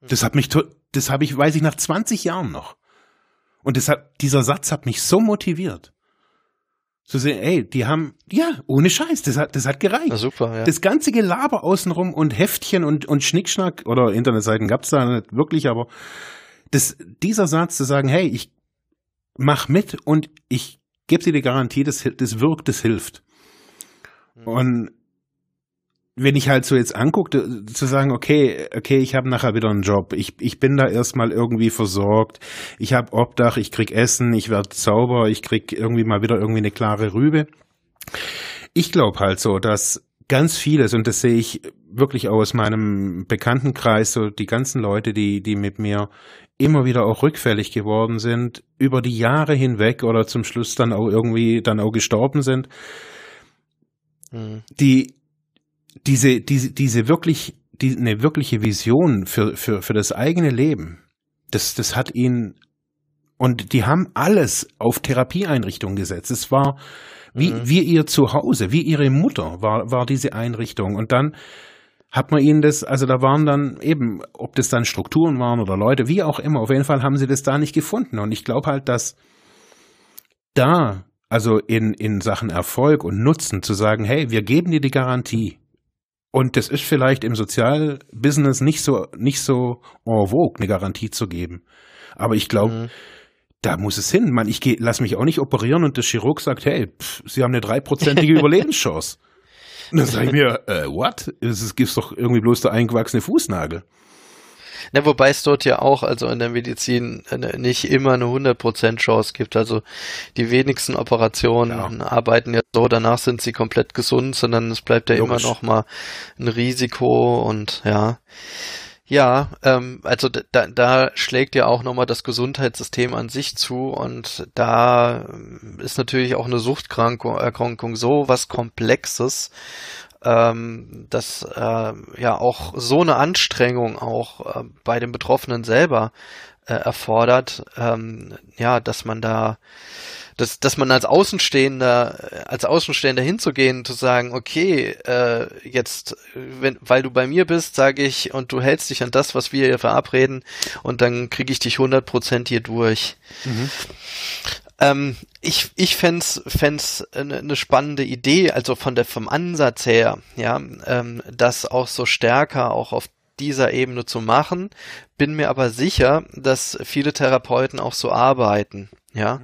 Das hat mich, das habe ich, weiß ich, nach 20 Jahren noch. Und das hat, dieser Satz hat mich so motiviert. Zu sehen, ey, die haben, ja, ohne Scheiß, das hat, das hat gereicht. Na super, ja. Das ganze Gelaber außenrum und Heftchen und, und Schnickschnack oder Internetseiten gab's da nicht wirklich, aber das, dieser Satz zu sagen, hey, ich mach mit und ich gebe dir die Garantie, das, das wirkt, das hilft. Mhm. Und wenn ich halt so jetzt angucke, zu sagen, okay, okay, ich habe nachher wieder einen Job, ich, ich bin da erstmal irgendwie versorgt, ich habe Obdach, ich krieg Essen, ich werde sauber, ich krieg irgendwie mal wieder irgendwie eine klare Rübe. Ich glaube halt so, dass ganz vieles, und das sehe ich wirklich aus meinem Bekanntenkreis, so die ganzen Leute, die, die mit mir immer wieder auch rückfällig geworden sind, über die Jahre hinweg oder zum Schluss dann auch irgendwie dann auch gestorben sind, mhm. die diese, diese, diese wirklich, die, eine wirkliche Vision für, für, für das eigene Leben, das, das hat ihn, und die haben alles auf Therapieeinrichtungen gesetzt. Es war, Wie, mhm. wie ihr Zuhause, wie ihre Mutter war, war diese Einrichtung. Und dann hat man ihnen das, also da waren dann eben, ob das dann Strukturen waren oder Leute, wie auch immer, auf jeden Fall haben sie das da nicht gefunden. Und ich glaube halt, dass da, also in, in Sachen Erfolg und Nutzen zu sagen, hey, wir geben dir die Garantie. Und das ist vielleicht im Sozialbusiness nicht so, nicht so en vogue, eine Garantie zu geben. Aber ich glaube, mhm. da muss es hin. Man, ich geh, lass mich auch nicht operieren und der Chirurg sagt, hey, pff, Sie haben eine dreiprozentige Überlebenschance. Und dann sage ich mir, äh, what? Es gibt doch irgendwie bloß der eingewachsene Fußnagel. Na, wobei es dort ja auch, also in der Medizin, äh, nicht immer eine 100% Chance gibt. Also die wenigsten Operationen ja. arbeiten ja so, danach sind sie komplett gesund, sondern es bleibt ja Logisch. immer noch mal ein Risiko und ja. Ja, ähm, also da, da schlägt ja auch nochmal das Gesundheitssystem an sich zu und da ist natürlich auch eine Suchterkrankung so was Komplexes, ähm, dass äh, ja auch so eine Anstrengung auch äh, bei den Betroffenen selber äh, erfordert, ähm, ja, dass man da dass, dass man als Außenstehender, als Außenstehender hinzugehen, zu sagen, okay, äh, jetzt, wenn, weil du bei mir bist, sage ich, und du hältst dich an das, was wir hier verabreden, und dann kriege ich dich 100% hier durch. Mhm. Ähm, ich ich fände es eine ne spannende Idee, also von der vom Ansatz her, ja, ähm, das auch so stärker auch auf dieser Ebene zu machen, bin mir aber sicher, dass viele Therapeuten auch so arbeiten. Ja.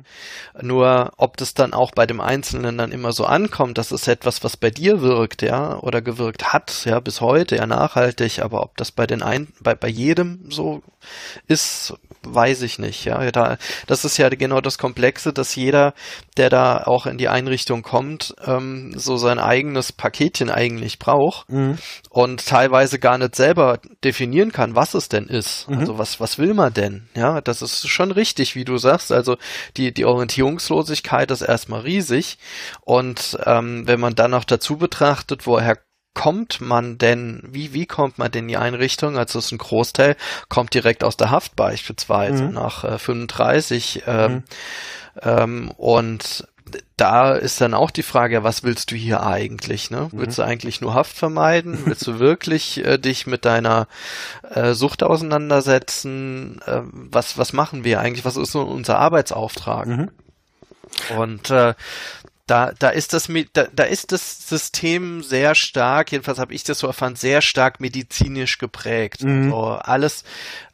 Mhm. Nur ob das dann auch bei dem Einzelnen dann immer so ankommt, das ist etwas, was bei dir wirkt, ja, oder gewirkt hat, ja, bis heute, ja, nachhaltig, aber ob das bei den ein, bei, bei jedem so ist, weiß ich nicht, ja. Da, das ist ja genau das Komplexe, dass jeder, der da auch in die Einrichtung kommt, ähm, so sein eigenes Paketchen eigentlich braucht mhm. und teilweise gar nicht selber definieren kann, was es denn ist. Mhm. Also was, was will man denn? Ja, das ist schon richtig, wie du sagst. Also die, die Orientierungslosigkeit ist erstmal riesig und ähm, wenn man dann noch dazu betrachtet, woher kommt man denn, wie, wie kommt man denn in die Einrichtung? Also es ist ein Großteil, kommt direkt aus der Haft beispielsweise mhm. nach äh, 35 ähm, mhm. ähm, und da ist dann auch die Frage, was willst du hier eigentlich? Ne? Mhm. Willst du eigentlich nur Haft vermeiden? willst du wirklich äh, dich mit deiner äh, Sucht auseinandersetzen? Äh, was, was machen wir eigentlich? Was ist so unser Arbeitsauftrag? Mhm. Und äh, da, da ist das, da, da ist das System sehr stark, jedenfalls habe ich das so erfahren, sehr stark medizinisch geprägt. Mhm. So, alles,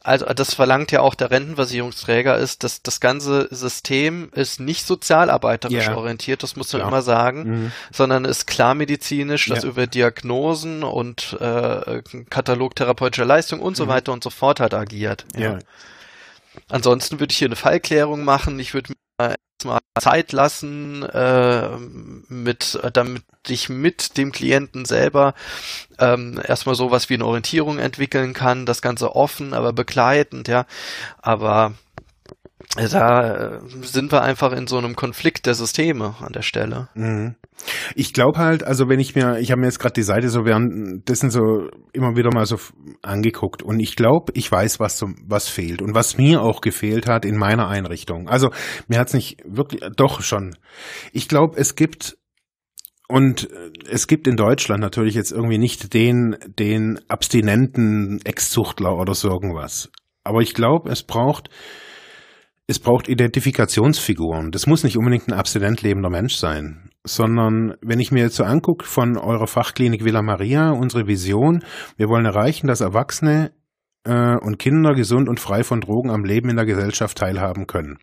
also das verlangt ja auch der Rentenversicherungsträger ist, dass das ganze System ist nicht sozialarbeiterisch yeah. orientiert, das muss man immer sagen, mhm. sondern ist klar medizinisch, das ja. über Diagnosen und äh, Katalog therapeutischer Leistung und so mhm. weiter und so fort hat agiert. Ja. ja. Ansonsten würde ich hier eine Fallklärung machen. Ich würde mal Zeit lassen, äh, mit, damit ich mit dem Klienten selber ähm, erstmal sowas wie eine Orientierung entwickeln kann, das Ganze offen, aber begleitend, ja. Aber da sind wir einfach in so einem Konflikt der Systeme an der Stelle. Mhm. Ich glaube halt, also wenn ich mir, ich habe mir jetzt gerade die Seite so währenddessen so immer wieder mal so angeguckt und ich glaube, ich weiß, was so, was fehlt und was mir auch gefehlt hat in meiner Einrichtung. Also mir hat's nicht wirklich, doch schon. Ich glaube, es gibt und es gibt in Deutschland natürlich jetzt irgendwie nicht den, den abstinenten Ex-Zuchtler oder so irgendwas. Aber ich glaube, es braucht es braucht Identifikationsfiguren. Das muss nicht unbedingt ein abstinent lebender Mensch sein, sondern wenn ich mir jetzt so angucke von eurer Fachklinik Villa Maria, unsere Vision, wir wollen erreichen, dass Erwachsene äh, und Kinder gesund und frei von Drogen am Leben in der Gesellschaft teilhaben können.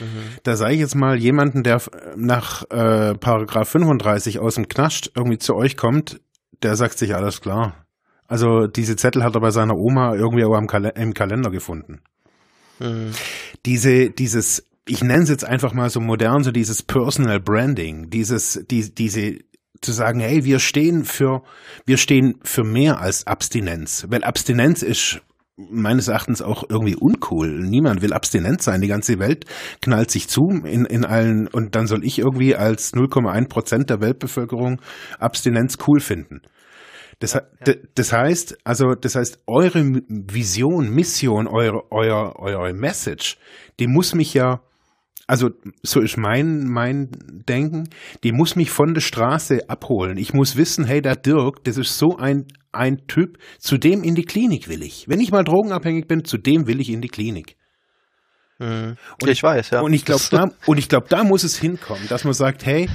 Mhm. Da sage ich jetzt mal jemanden, der nach äh, Paragraph 35 aus dem Knast irgendwie zu euch kommt, der sagt sich alles klar. Also diese Zettel hat er bei seiner Oma irgendwie auch im Kalender gefunden. Mhm. Diese, dieses, ich nenne es jetzt einfach mal so modern, so dieses Personal Branding, dieses, die, diese, zu sagen, hey, wir stehen für, wir stehen für mehr als Abstinenz, weil Abstinenz ist meines Erachtens auch irgendwie uncool. Niemand will abstinent sein. Die ganze Welt knallt sich zu in, in allen, und dann soll ich irgendwie als 0,1 Prozent der Weltbevölkerung Abstinenz cool finden. Das, ja, ja. das heißt, also, das heißt, eure Vision, Mission, eure, euer, eure Message, die muss mich ja also so ist mein, mein Denken, die muss mich von der Straße abholen. Ich muss wissen, hey, der Dirk, das ist so ein, ein Typ, zu dem in die Klinik will ich. Wenn ich mal drogenabhängig bin, zu dem will ich in die Klinik. Mhm. Und ich weiß, ja. Und ich glaube, da, und ich glaube, da muss es hinkommen, dass man sagt, hey,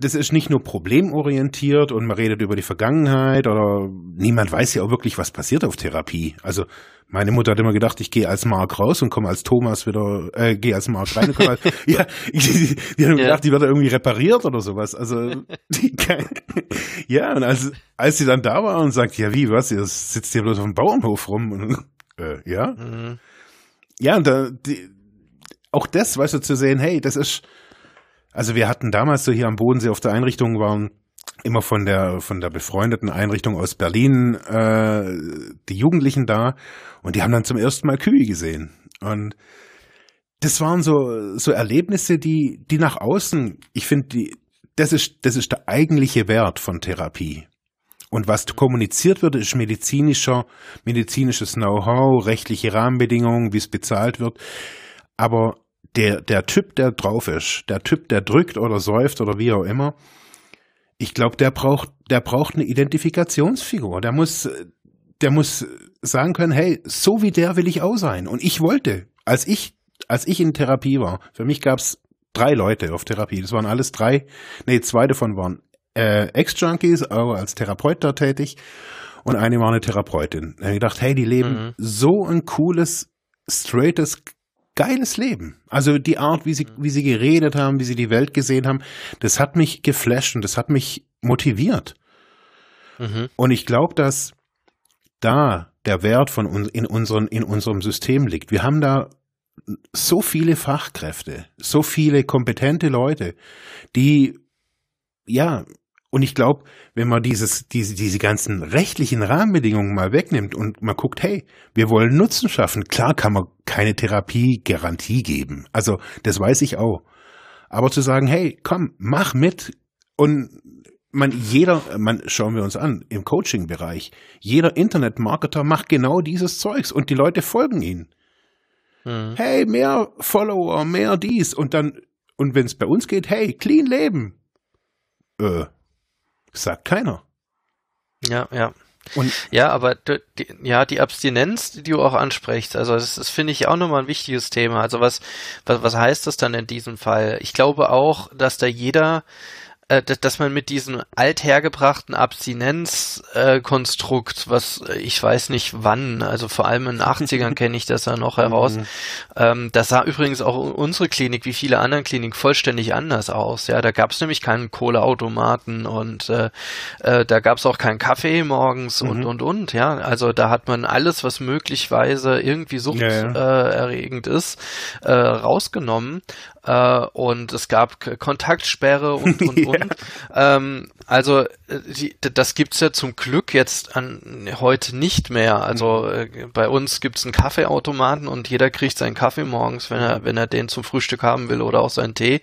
das ist nicht nur problemorientiert und man redet über die Vergangenheit oder niemand weiß ja auch wirklich, was passiert auf Therapie. Also meine Mutter hat immer gedacht, ich gehe als Mark raus und komme als Thomas wieder, äh, gehe als Mark rein und komme als, ja, die, die haben ja. gedacht, die wird irgendwie repariert oder sowas. Also, die, ja, und als, als sie dann da war und sagt, ja, wie, was, ihr sitzt hier bloß auf dem Bauernhof rum und, äh, ja. Mhm. Ja, und da, die, auch das, weißt du, zu sehen, hey, das ist, also wir hatten damals so hier am Bodensee auf der Einrichtung waren immer von der von der befreundeten Einrichtung aus Berlin äh, die Jugendlichen da und die haben dann zum ersten Mal Kühe gesehen und das waren so so Erlebnisse, die die nach außen, ich finde, die das ist das ist der eigentliche Wert von Therapie. Und was kommuniziert wird, ist medizinischer, medizinisches Know-how, rechtliche Rahmenbedingungen, wie es bezahlt wird. Aber der, der Typ, der drauf ist, der Typ, der drückt oder säuft oder wie auch immer, ich glaube, der braucht, der braucht eine Identifikationsfigur. Der muss, der muss sagen können, hey, so wie der will ich auch sein. Und ich wollte, als ich, als ich in Therapie war, für mich gab's drei Leute auf Therapie. Das waren alles drei, nee, zwei davon waren äh, Ex-Junkies, aber als Therapeut da tätig. Und eine war eine Therapeutin. Da habe ich gedacht, hey, die leben mhm. so ein cooles, straightes, geiles Leben. Also die Art, wie sie, wie sie geredet haben, wie sie die Welt gesehen haben, das hat mich geflasht und das hat mich motiviert. Mhm. Und ich glaube, dass da der Wert von uns in, unseren, in unserem System liegt. Wir haben da so viele Fachkräfte, so viele kompetente Leute, die ja und ich glaube, wenn man dieses, diese, diese ganzen rechtlichen Rahmenbedingungen mal wegnimmt und man guckt, hey, wir wollen Nutzen schaffen, klar kann man keine Therapie-Garantie geben. Also, das weiß ich auch. Aber zu sagen, hey, komm, mach mit und man, jeder, man, schauen wir uns an, im Coaching-Bereich, jeder Internet-Marketer macht genau dieses Zeugs und die Leute folgen ihnen. Hm. Hey, mehr Follower, mehr dies und dann, und wenn es bei uns geht, hey, clean leben. Äh, Sagt keiner. Ja, ja. Und ja, aber die, ja, die Abstinenz, die du auch ansprichst, also das, das finde ich auch nochmal ein wichtiges Thema. Also was, was, was heißt das dann in diesem Fall? Ich glaube auch, dass da jeder dass man mit diesem althergebrachten Abstinenzkonstrukt, äh, was äh, ich weiß nicht wann, also vor allem in den 80ern kenne ich das ja noch heraus, mhm. ähm, das sah übrigens auch unsere Klinik wie viele anderen Kliniken vollständig anders aus. Ja, da gab es nämlich keinen Kohleautomaten und äh, äh, da gab es auch keinen Kaffee morgens mhm. und und und. Ja, also da hat man alles, was möglicherweise irgendwie suchterregend ja, ja. äh, ist, äh, rausgenommen äh, und es gab Kontaktsperre und und und. Ähm, also äh, die, das gibt's ja zum Glück jetzt an heute nicht mehr. Also äh, bei uns gibt's einen Kaffeeautomaten und jeder kriegt seinen Kaffee morgens, wenn er wenn er den zum Frühstück haben will oder auch seinen Tee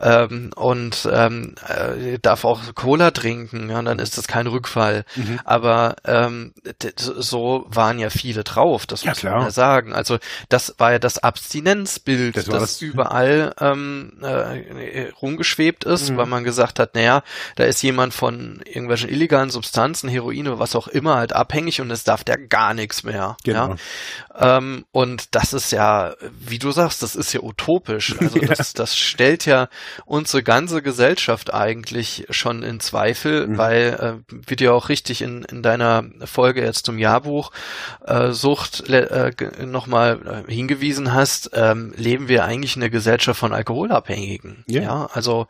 ähm, und ähm, äh, darf auch Cola trinken. Ja, dann ist das kein Rückfall. Mhm. Aber ähm, so waren ja viele drauf. Das ja, muss klar. man ja sagen. Also das war ja das Abstinenzbild, das, das überall ähm, äh, rumgeschwebt ist, mhm. weil man gesagt hat, naja, da ist jemand von irgendwelchen illegalen Substanzen, Heroin oder was auch immer halt abhängig und es darf der gar nichts mehr. Genau. Ja? Ähm, und das ist ja, wie du sagst, das ist ja utopisch. Also ja. Das, das stellt ja unsere ganze Gesellschaft eigentlich schon in Zweifel, mhm. weil, äh, wie du ja auch richtig in, in deiner Folge jetzt zum Jahrbuch äh, Sucht äh, nochmal äh, hingewiesen hast, ähm, leben wir eigentlich in einer Gesellschaft von Alkoholabhängigen. Yeah. Ja, also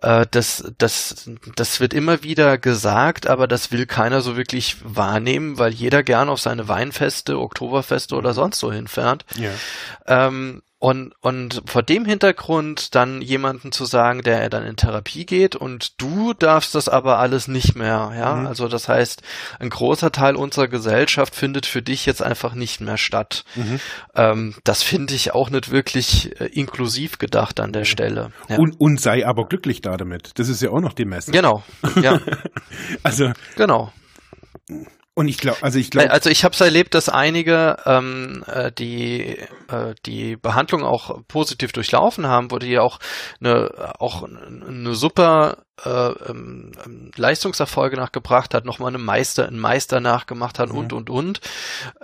äh, das, das, das wird immer wieder gesagt, aber das will keiner so wirklich wahrnehmen, weil jeder gern auf seine Weinfeste, Oktoberfeste oder sonst so hinfährt. Yeah. Ähm, und, und vor dem Hintergrund dann jemanden zu sagen, der dann in Therapie geht und du darfst das aber alles nicht mehr, ja. Mhm. Also das heißt, ein großer Teil unserer Gesellschaft findet für dich jetzt einfach nicht mehr statt. Mhm. Ähm, das finde ich auch nicht wirklich äh, inklusiv gedacht an der Stelle. Ja. Und, und sei aber glücklich da damit. Das ist ja auch noch die Message. Genau, ja. also. Genau Und ich glaube, also ich glaube, also ich habe es erlebt, dass einige ähm, äh, die äh, die Behandlung auch positiv durchlaufen haben, wo die auch eine auch eine super äh, ähm, Leistungserfolge nachgebracht hat, nochmal eine Meister, einen Meister nachgemacht hat mhm. und und und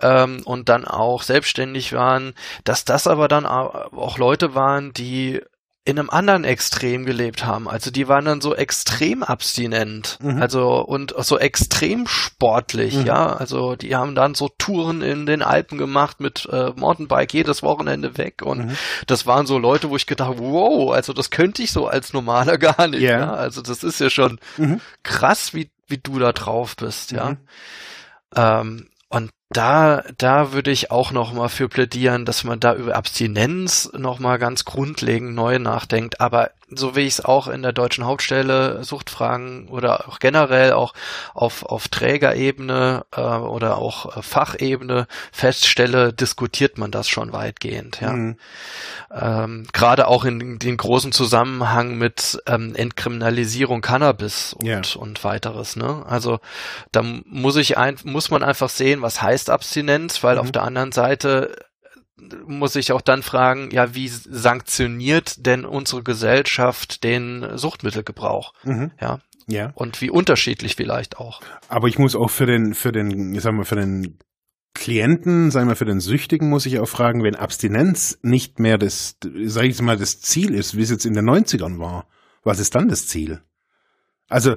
ähm, und dann auch selbstständig waren, dass das aber dann auch Leute waren, die in einem anderen Extrem gelebt haben. Also die waren dann so extrem abstinent, mhm. also und so extrem sportlich, mhm. ja. Also die haben dann so Touren in den Alpen gemacht mit äh, Mountainbike jedes Wochenende weg und mhm. das waren so Leute, wo ich gedacht, wow, also das könnte ich so als normaler gar nicht. Yeah. Ja? Also das ist ja schon mhm. krass, wie wie du da drauf bist, ja. Mhm. Ähm, und da, da würde ich auch noch mal für plädieren, dass man da über Abstinenz noch mal ganz grundlegend neu nachdenkt. Aber so wie ich es auch in der deutschen Hauptstelle Suchtfragen oder auch generell auch auf, auf Trägerebene äh, oder auch äh, Fachebene feststelle, diskutiert man das schon weitgehend. Ja. Mhm. Ähm, Gerade auch in den großen Zusammenhang mit ähm, Entkriminalisierung Cannabis und, yeah. und weiteres. Ne? Also da muss ich ein, muss man einfach sehen, was heißt heißt Abstinenz, weil mhm. auf der anderen Seite muss ich auch dann fragen, ja, wie sanktioniert denn unsere Gesellschaft den Suchtmittelgebrauch? Mhm. Ja. Ja. Und wie unterschiedlich vielleicht auch. Aber ich muss auch für den, für den, ich sag mal, für den Klienten, sagen wir für den Süchtigen, muss ich auch fragen, wenn Abstinenz nicht mehr das, sag ich mal, das Ziel ist, wie es jetzt in den 90ern war, was ist dann das Ziel? Also,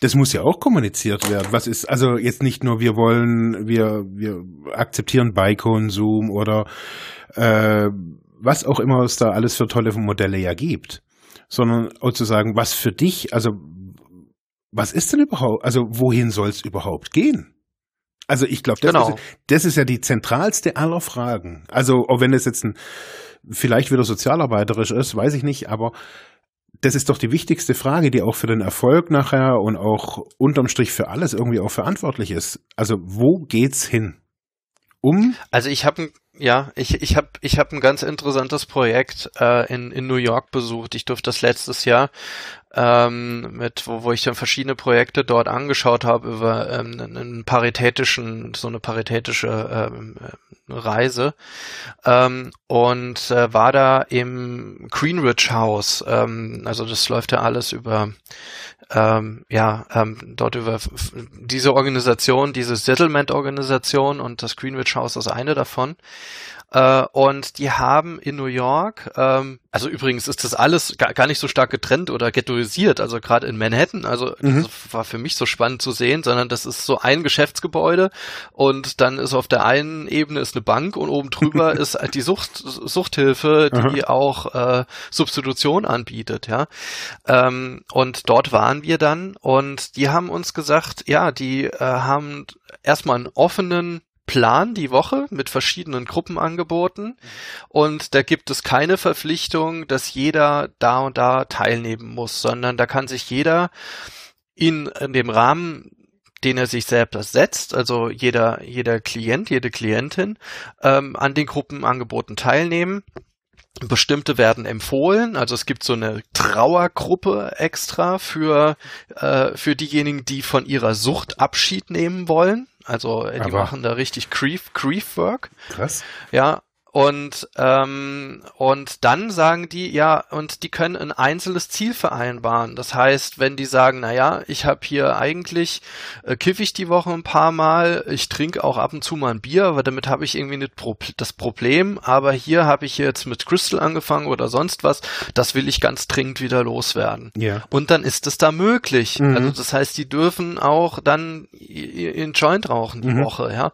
das muss ja auch kommuniziert werden. Was ist, also jetzt nicht nur wir wollen, wir, wir akzeptieren Beikonsum oder äh, was auch immer es da alles für tolle Modelle ja gibt, sondern auch zu sagen, was für dich, also was ist denn überhaupt, also wohin soll es überhaupt gehen? Also ich glaube, das, genau. ist, das ist ja die zentralste aller Fragen. Also auch wenn es jetzt ein vielleicht wieder sozialarbeiterisch ist, weiß ich nicht, aber das ist doch die wichtigste Frage, die auch für den Erfolg nachher und auch unterm Strich für alles irgendwie auch verantwortlich ist. Also wo geht's hin? Um? Also ich habe ja, ich ich habe ich habe ein ganz interessantes Projekt äh, in in New York besucht. Ich durfte das letztes Jahr ähm, mit wo, wo ich dann verschiedene Projekte dort angeschaut habe über ähm, einen paritätischen so eine paritätische ähm, Reise ähm, und äh, war da im Greenwich House. Ähm, also das läuft ja alles über ähm, ja ähm, dort über diese Organisation, diese Settlement-Organisation und das Greenwich House ist eine davon. Äh, und die haben in New York, ähm, also übrigens ist das alles gar, gar nicht so stark getrennt oder ghettoisiert, also gerade in Manhattan, also mhm. das war für mich so spannend zu sehen, sondern das ist so ein Geschäftsgebäude und dann ist auf der einen Ebene ist eine Bank und oben drüber ist halt die Sucht, Suchthilfe, die Aha. auch äh, Substitution anbietet, ja. Ähm, und dort waren wir dann und die haben uns gesagt, ja, die äh, haben erstmal einen offenen Plan die Woche mit verschiedenen Gruppenangeboten und da gibt es keine Verpflichtung, dass jeder da und da teilnehmen muss, sondern da kann sich jeder in, in dem Rahmen den er sich selbst setzt, also jeder, jeder Klient, jede Klientin, ähm, an den Gruppenangeboten teilnehmen. Bestimmte werden empfohlen, also es gibt so eine Trauergruppe extra für, äh, für diejenigen, die von ihrer Sucht Abschied nehmen wollen. Also äh, die machen da richtig Grief, Grief Work. Krass. Ja, und, ähm, und dann sagen die, ja, und die können ein einzelnes Ziel vereinbaren. Das heißt, wenn die sagen, na ja, ich habe hier eigentlich, äh, kiff ich die Woche ein paar Mal, ich trinke auch ab und zu mal ein Bier, aber damit habe ich irgendwie nicht das Problem, aber hier habe ich jetzt mit Crystal angefangen oder sonst was, das will ich ganz dringend wieder loswerden. Ja. Und dann ist es da möglich. Mhm. Also das heißt, die dürfen auch dann ihren Joint rauchen die mhm. Woche, ja.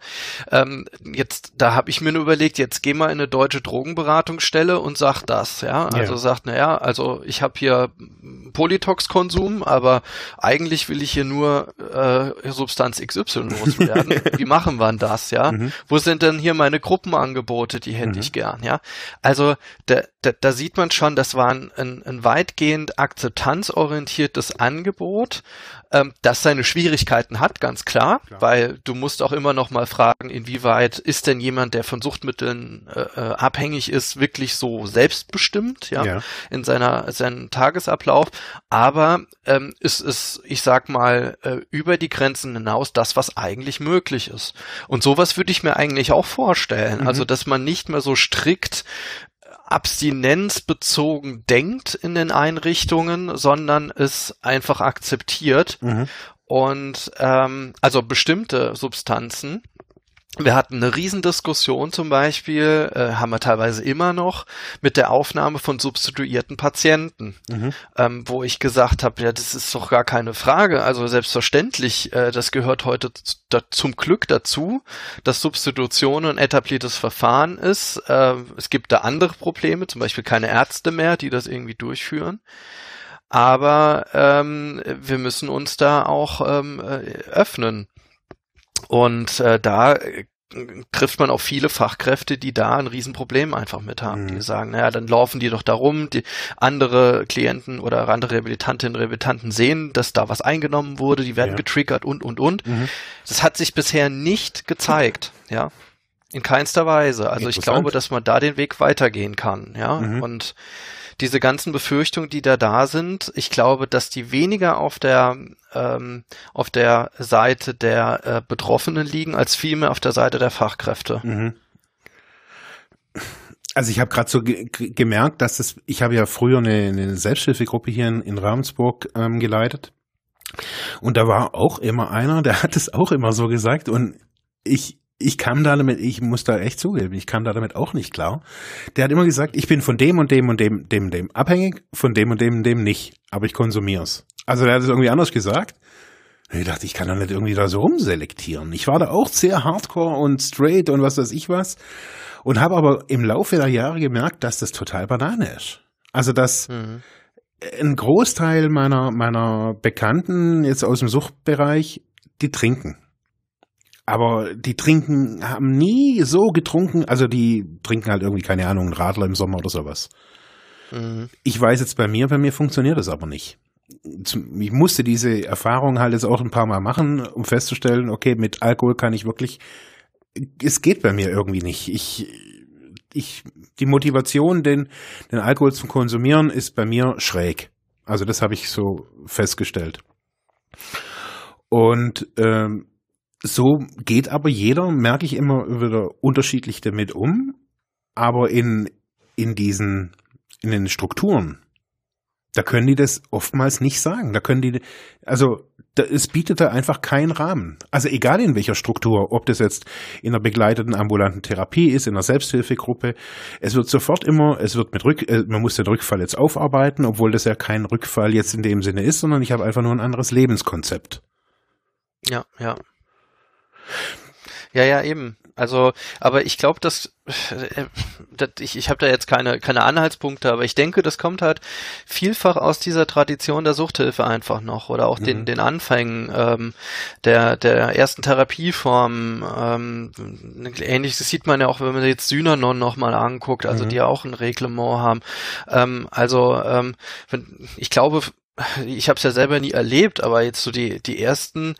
Ähm, jetzt, da habe ich mir nur überlegt, jetzt geh mal in eine deutsche Drogenberatungsstelle und sagt das, ja. Also ja. sagt, naja, also ich habe hier Polytox-Konsum, aber eigentlich will ich hier nur äh, Substanz XY loswerden. Wie machen wir das, ja? Mhm. Wo sind denn hier meine Gruppenangebote, die hätte mhm. ich gern, ja? Also da, da, da sieht man schon, das war ein, ein, ein weitgehend akzeptanzorientiertes Angebot, ähm, das seine Schwierigkeiten hat, ganz klar, klar, weil du musst auch immer noch mal fragen, inwieweit ist denn jemand, der von Suchtmitteln äh, äh, abhängig ist, wirklich so selbstbestimmt, ja, ja. in seiner seinem Tagesablauf. aber ähm, ist es, ich sag mal, äh, über die Grenzen hinaus das, was eigentlich möglich ist. Und sowas würde ich mir eigentlich auch vorstellen. Mhm. Also, dass man nicht mehr so strikt abstinenzbezogen denkt in den Einrichtungen, sondern es einfach akzeptiert. Mhm. Und ähm, also bestimmte Substanzen wir hatten eine Riesendiskussion zum Beispiel, äh, haben wir teilweise immer noch, mit der Aufnahme von substituierten Patienten, mhm. ähm, wo ich gesagt habe, ja, das ist doch gar keine Frage. Also selbstverständlich, äh, das gehört heute zum Glück dazu, dass Substitution ein etabliertes Verfahren ist. Äh, es gibt da andere Probleme, zum Beispiel keine Ärzte mehr, die das irgendwie durchführen. Aber ähm, wir müssen uns da auch ähm, äh, öffnen. Und äh, da äh, trifft man auf viele Fachkräfte, die da ein Riesenproblem einfach mit haben. Mhm. Die sagen, naja, dann laufen die doch darum, die andere Klienten oder andere Rehabilitantinnen und Rehabilitanten sehen, dass da was eingenommen wurde, die werden ja. getriggert und, und, und. Mhm. Das hat sich bisher nicht gezeigt, ja. In keinster Weise. Also ich glaube, dass man da den Weg weitergehen kann, ja. Mhm. Und diese ganzen Befürchtungen, die da da sind, ich glaube, dass die weniger auf der ähm, auf der Seite der äh, Betroffenen liegen, als vielmehr auf der Seite der Fachkräfte. Mhm. Also ich habe gerade so ge gemerkt, dass das, ich habe ja früher eine, eine Selbsthilfegruppe hier in, in Ravensburg ähm, geleitet. Und da war auch immer einer, der hat es auch immer so gesagt. Und ich, ich kam da damit, ich muss da echt zugeben, ich kam da damit auch nicht klar. Der hat immer gesagt, ich bin von dem und dem und dem, dem, dem abhängig, von dem und dem und dem nicht, aber ich konsumiere es. Also der hat es irgendwie anders gesagt. Ich dachte, ich kann da nicht irgendwie da so rumselektieren. Ich war da auch sehr hardcore und straight und was weiß ich was. Und habe aber im Laufe der Jahre gemerkt, dass das total Banane ist. Also dass mhm. ein Großteil meiner, meiner Bekannten jetzt aus dem Suchtbereich, die trinken. Aber die trinken, haben nie so getrunken, also die trinken halt irgendwie, keine Ahnung, einen Radler im Sommer oder sowas. Mhm. Ich weiß jetzt bei mir, bei mir funktioniert das aber nicht. Ich musste diese Erfahrung halt jetzt auch ein paar Mal machen, um festzustellen, okay, mit Alkohol kann ich wirklich, es geht bei mir irgendwie nicht. Ich, ich, die Motivation, den, den Alkohol zu konsumieren, ist bei mir schräg. Also das habe ich so festgestellt. Und ähm, so geht aber jeder, merke ich immer wieder unterschiedlich damit um. Aber in, in diesen, in den Strukturen, da können die das oftmals nicht sagen. Da können die, also da, es bietet da einfach keinen Rahmen. Also egal in welcher Struktur, ob das jetzt in einer begleiteten ambulanten Therapie ist, in einer Selbsthilfegruppe, es wird sofort immer, es wird mit Rück, äh, man muss den Rückfall jetzt aufarbeiten, obwohl das ja kein Rückfall jetzt in dem Sinne ist, sondern ich habe einfach nur ein anderes Lebenskonzept. Ja, ja. Ja, ja, eben. Also, aber ich glaube, dass, äh, dass ich, ich habe da jetzt keine keine Anhaltspunkte, aber ich denke, das kommt halt vielfach aus dieser Tradition der Suchthilfe einfach noch oder auch mhm. den den Anfängen ähm, der der ersten Therapieformen. Ähm, Ähnliches sieht man ja auch, wenn man jetzt Synanon noch mal anguckt, also mhm. die ja auch ein Reglement haben. Ähm, also ähm, wenn, ich glaube, ich habe es ja selber nie erlebt, aber jetzt so die die ersten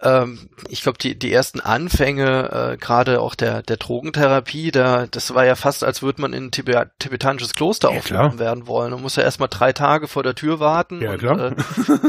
ähm, ich glaube, die, die ersten Anfänge, äh, gerade auch der, der Drogentherapie, da, das war ja fast, als würde man in ein Tibet, tibetanisches Kloster ja, aufgenommen werden wollen. Man muss ja erstmal drei Tage vor der Tür warten ja, und äh,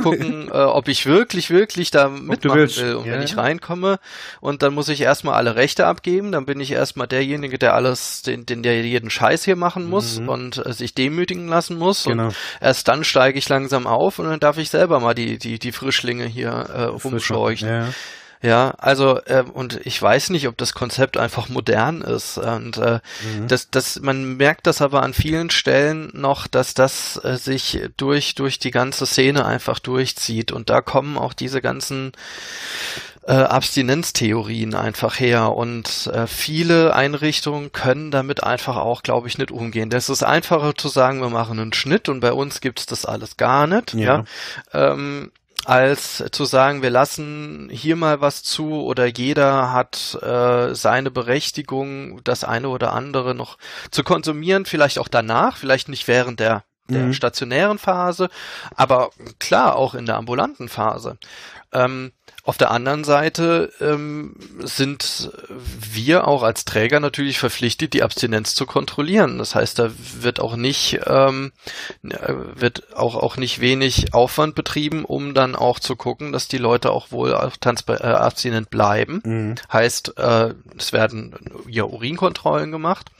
gucken, äh, ob ich wirklich, wirklich da mitmachen will. Und ja. wenn ich reinkomme und dann muss ich erstmal alle Rechte abgeben, dann bin ich erstmal derjenige, der alles, den, den der jeden Scheiß hier machen muss mhm. und äh, sich demütigen lassen muss. Genau. Und erst dann steige ich langsam auf und dann darf ich selber mal die, die, die Frischlinge hier äh, rumscheuchen. Ja. Ja, also äh, und ich weiß nicht, ob das Konzept einfach modern ist und äh, mhm. das, das, man merkt das aber an vielen Stellen noch, dass das äh, sich durch durch die ganze Szene einfach durchzieht und da kommen auch diese ganzen äh, Abstinenztheorien einfach her und äh, viele Einrichtungen können damit einfach auch, glaube ich, nicht umgehen. Das ist einfacher zu sagen, wir machen einen Schnitt und bei uns gibt's das alles gar nicht. Ja. ja? Ähm, als zu sagen, wir lassen hier mal was zu oder jeder hat äh, seine Berechtigung, das eine oder andere noch zu konsumieren, vielleicht auch danach, vielleicht nicht während der der mhm. stationären Phase, aber klar auch in der ambulanten Phase. Ähm, auf der anderen Seite ähm, sind wir auch als Träger natürlich verpflichtet, die Abstinenz zu kontrollieren. Das heißt, da wird auch nicht ähm, wird auch auch nicht wenig Aufwand betrieben, um dann auch zu gucken, dass die Leute auch wohl äh, abstinent bleiben. Mhm. Heißt, äh, es werden ja Urinkontrollen gemacht.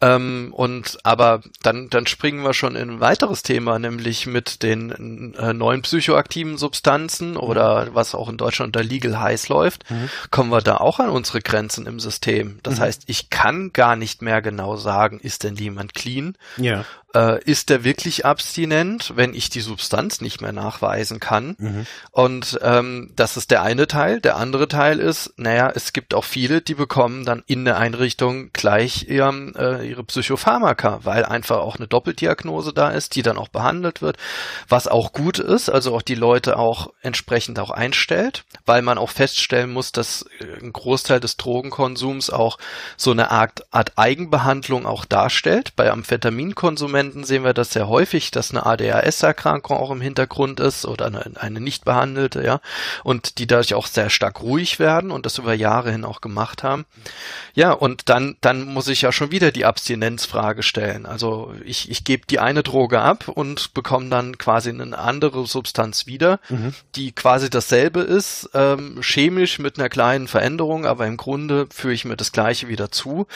Ähm, und aber dann, dann springen wir schon in ein weiteres Thema, nämlich mit den äh, neuen psychoaktiven Substanzen oder was auch in Deutschland unter Legal Highs läuft, mhm. kommen wir da auch an unsere Grenzen im System. Das mhm. heißt, ich kann gar nicht mehr genau sagen, ist denn jemand clean? Ja äh, ist der wirklich abstinent, wenn ich die Substanz nicht mehr nachweisen kann? Mhm. Und ähm, das ist der eine Teil. Der andere Teil ist, naja, es gibt auch viele, die bekommen dann in der Einrichtung gleich ihrem, äh, ihre Psychopharmaka, weil einfach auch eine Doppeldiagnose da ist, die dann auch behandelt wird, was auch gut ist, also auch die Leute auch entsprechend auch einstellt, weil man auch feststellen muss, dass äh, ein Großteil des Drogenkonsums auch so eine Art, Art Eigenbehandlung auch darstellt. Bei Amphetaminkonsumenten sehen wir das sehr häufig, dass eine ADHS-Erkrankung auch im Hintergrund ist oder eine, eine nicht behandelte, ja, und die dadurch auch sehr stark ruhig werden und das über Jahre hin auch gemacht haben. Ja, und dann, dann muss ich ja schon wieder die Abstinenzfrage stellen. Also ich, ich gebe die eine Droge ab und bekomme dann quasi eine andere Substanz wieder, mhm. die quasi dasselbe ist, ähm, chemisch mit einer kleinen Veränderung, aber im Grunde führe ich mir das Gleiche wieder zu,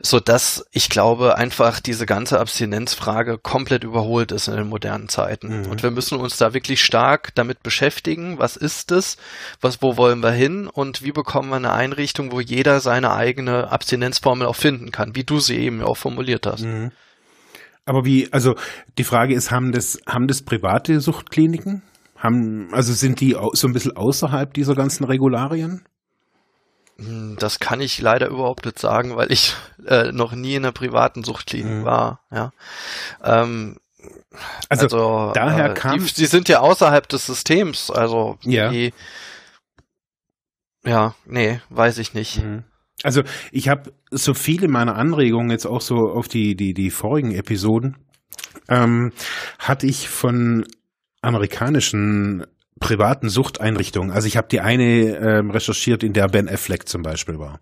so dass ich glaube einfach diese ganze Abstinenz Frage komplett überholt ist in den modernen Zeiten. Mhm. Und wir müssen uns da wirklich stark damit beschäftigen. Was ist es? Was, wo wollen wir hin? Und wie bekommen wir eine Einrichtung, wo jeder seine eigene Abstinenzformel auch finden kann, wie du sie eben auch formuliert hast? Mhm. Aber wie, also die Frage ist, haben das, haben das private Suchtkliniken? Haben, also sind die so ein bisschen außerhalb dieser ganzen Regularien? Hm, das kann ich leider überhaupt nicht sagen, weil ich äh, noch nie in einer privaten Suchtklinik mhm. war. Ja. Ähm, also, also, daher äh, kam. Die, die, sind ja außerhalb des Systems, also ja. Die, ja, nee, weiß ich nicht. Mhm. Also ich habe so viele meiner Anregungen jetzt auch so auf die die die vorigen Episoden ähm, hatte ich von amerikanischen privaten Suchteinrichtungen. Also ich habe die eine ähm, recherchiert, in der Ben Affleck zum Beispiel war.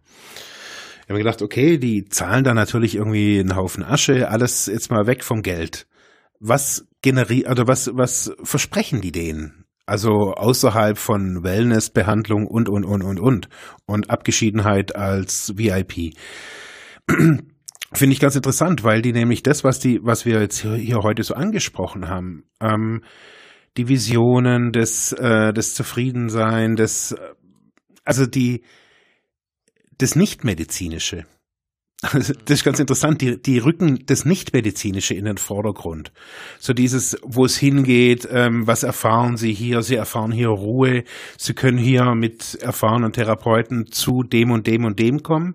Ich habe mir gedacht, okay, die zahlen da natürlich irgendwie einen Haufen Asche, alles jetzt mal weg vom Geld. Was generiert, oder was, was versprechen die denen? Also außerhalb von Wellnessbehandlung und, und, und, und, und. Und Abgeschiedenheit als VIP. Finde ich ganz interessant, weil die nämlich das, was die, was wir jetzt hier, heute so angesprochen haben, ähm, die Visionen, des, äh, des Zufriedensein, des, also die, das Nichtmedizinische. Das ist ganz interessant, die, die rücken das Nichtmedizinische in den Vordergrund. So dieses, wo es hingeht, ähm, was erfahren Sie hier? Sie erfahren hier Ruhe. Sie können hier mit erfahrenen Therapeuten zu dem und dem und dem kommen.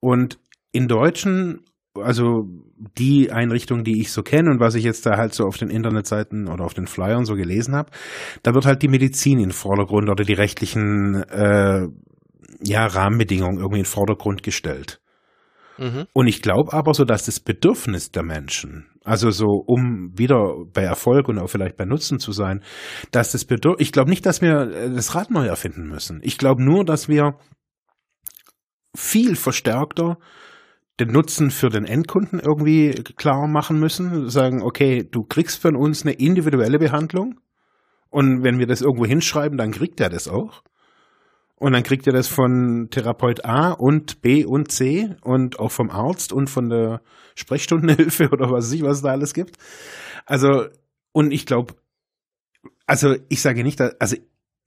Und in deutschen also die Einrichtung, die ich so kenne und was ich jetzt da halt so auf den Internetseiten oder auf den Flyern so gelesen habe, da wird halt die Medizin in den Vordergrund oder die rechtlichen äh, ja, Rahmenbedingungen irgendwie in den Vordergrund gestellt. Mhm. Und ich glaube aber so, dass das Bedürfnis der Menschen, also so um wieder bei Erfolg und auch vielleicht bei Nutzen zu sein, dass das Bedürfnis, ich glaube nicht, dass wir äh, das Rad neu erfinden müssen. Ich glaube nur, dass wir viel verstärkter den Nutzen für den Endkunden irgendwie klar machen müssen. Sagen, okay, du kriegst von uns eine individuelle Behandlung. Und wenn wir das irgendwo hinschreiben, dann kriegt er das auch. Und dann kriegt er das von Therapeut A und B und C und auch vom Arzt und von der Sprechstundenhilfe oder was weiß ich, was da alles gibt. Also, und ich glaube, also ich sage nicht, dass, also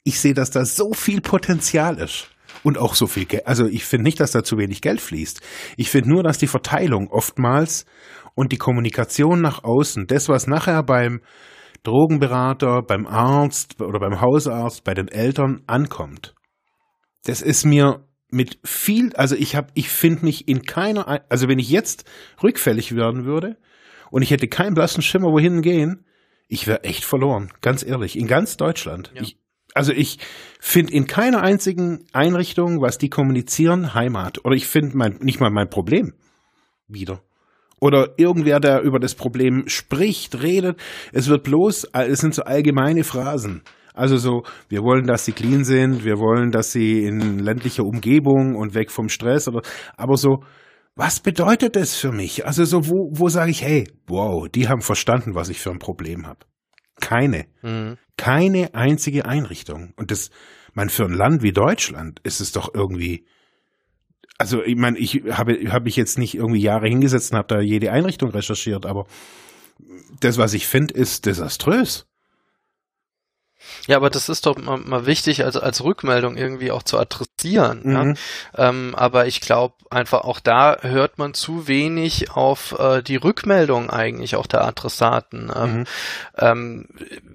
ich sehe, dass da so viel Potenzial ist und auch so viel Geld. Also ich finde nicht, dass da zu wenig Geld fließt. Ich finde nur, dass die Verteilung oftmals und die Kommunikation nach außen, das, was nachher beim Drogenberater, beim Arzt oder beim Hausarzt, bei den Eltern ankommt. Das ist mir mit viel, also ich habe, ich finde mich in keiner, also wenn ich jetzt rückfällig werden würde und ich hätte keinen blassen Schimmer, wohin gehen, ich wäre echt verloren, ganz ehrlich, in ganz Deutschland. Ja. Ich, also ich finde in keiner einzigen Einrichtung, was die kommunizieren, Heimat. Oder ich finde mein, nicht mal mein Problem wieder. Oder irgendwer, der über das Problem spricht, redet. Es wird bloß, es sind so allgemeine Phrasen. Also so, wir wollen, dass sie clean sind, wir wollen, dass sie in ländlicher Umgebung und weg vom Stress oder, aber so, was bedeutet das für mich? Also so, wo, wo sage ich, hey, wow, die haben verstanden, was ich für ein Problem habe. Keine. Mhm. Keine einzige Einrichtung. Und das, man, für ein Land wie Deutschland ist es doch irgendwie, also ich meine, ich habe habe ich jetzt nicht irgendwie Jahre hingesetzt und habe da jede Einrichtung recherchiert, aber das, was ich finde, ist desaströs. Ja, aber das ist doch mal, mal wichtig, also als Rückmeldung irgendwie auch zu adressieren. Mhm. Ja? Ähm, aber ich glaube einfach auch da hört man zu wenig auf äh, die Rückmeldung eigentlich auch der Adressaten. Ähm, mhm. ähm,